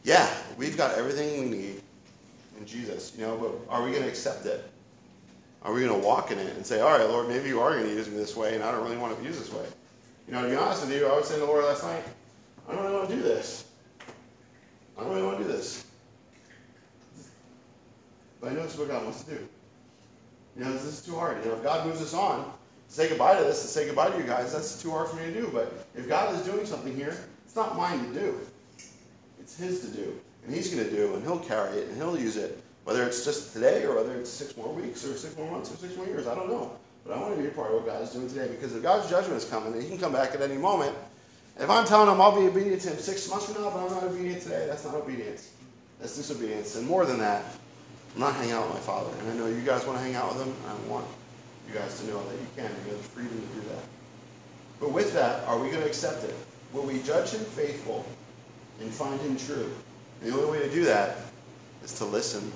S1: yeah, we've got everything we need in Jesus, you know, but are we going to accept it? Are we going to walk in it and say, all right, Lord, maybe you are going to use me this way, and I don't really want to use this way? You know, to be honest with you, I was saying to the Lord last night, I don't really want to do this. I don't really want to do this. But I know it's what God wants to do. You know, this is too hard. You know, if God moves us on, to say goodbye to this, to say goodbye to you guys, that's too hard for me to do. But if God is doing something here, it's not mine to do. It's his to do. And he's going to do, and he'll carry it, and he'll use it, whether it's just today or whether it's six more weeks or six more months or six more years. I don't know. But I want to be a part of what God is doing today because if God's judgment is coming, and he can come back at any moment. If I'm telling him I'll be obedient to him six months from now, but I'm not obedient today, that's not obedience. That's disobedience. And more than that, I'm not hanging out with my father. And I know you guys want to hang out with him. I want you guys to know that you can. You have the freedom to do that. But with that, are we going to accept it? Will we judge him faithful and find him true? And the only way to do that is to listen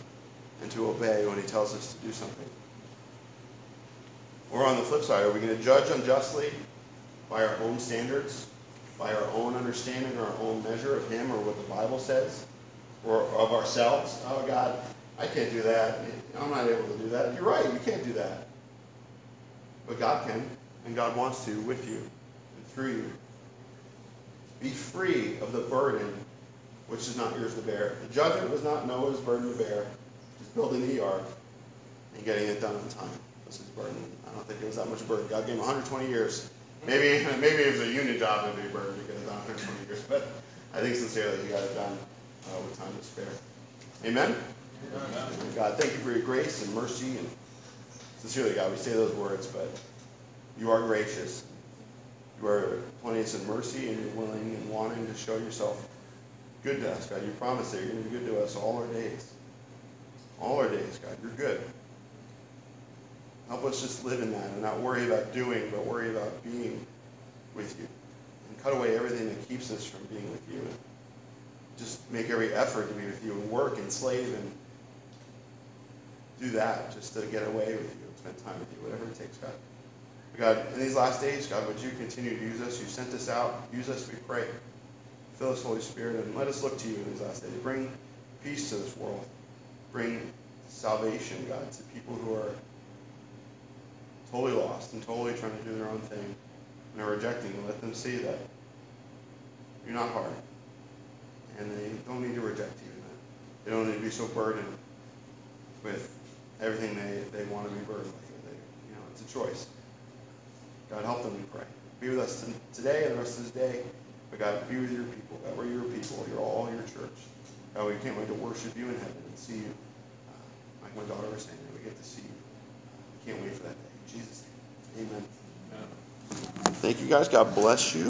S1: and to obey when he tells us to do something. Or on the flip side, are we going to judge unjustly by our own standards, by our own understanding, our own measure of him or what the Bible says, or of ourselves? Oh, God, I can't do that. I'm not able to do that. You're right, you can't do that. But God can, and God wants to with you and through you be free of the burden which is not yours to bear. The judgment was not Noah's burden to bear. Just building the ark and getting it done on time was his burden. I don't think it was that much burden. God gave him 120 years. Maybe maybe it was a union job and be burden to get it done 120 years, but I think sincerely he got it done uh, with time to spare. Amen? Amen. God, thank you for your grace and mercy and sincerely, God, we say those words, but you are gracious. You are plenteous in mercy, and you're willing and wanting to show yourself good to us, God. You promise that you're going to be good to us all our days. All our days, God. You're good. Help us just live in that and not worry about doing, but worry about being with you. And cut away everything that keeps us from being with you. just make every effort to be with you and work and slave and do that just to get away with you and spend time with you, whatever it takes, God. God, in these last days, God, would you continue to use us? You sent us out. Use us, we pray. Fill us, Holy Spirit, and let us look to you in these last days. Bring peace to this world. Bring salvation, God, to people who are totally lost and totally trying to do their own thing and are rejecting you. Let them see that you're not hard. And they don't need to reject you. They don't need to be so burdened with everything they, they want to be burdened with. They, you know, it's a choice. God, help them, we pray. Be with us today and the rest of this day. But God, be with your people. God, we're your people. You're all your church. God, we can't wait to worship you in heaven and see you. Uh, like my daughter was saying, we get to see you. Uh, can't wait for that day. In Jesus' name, amen. Thank you, guys. God bless you.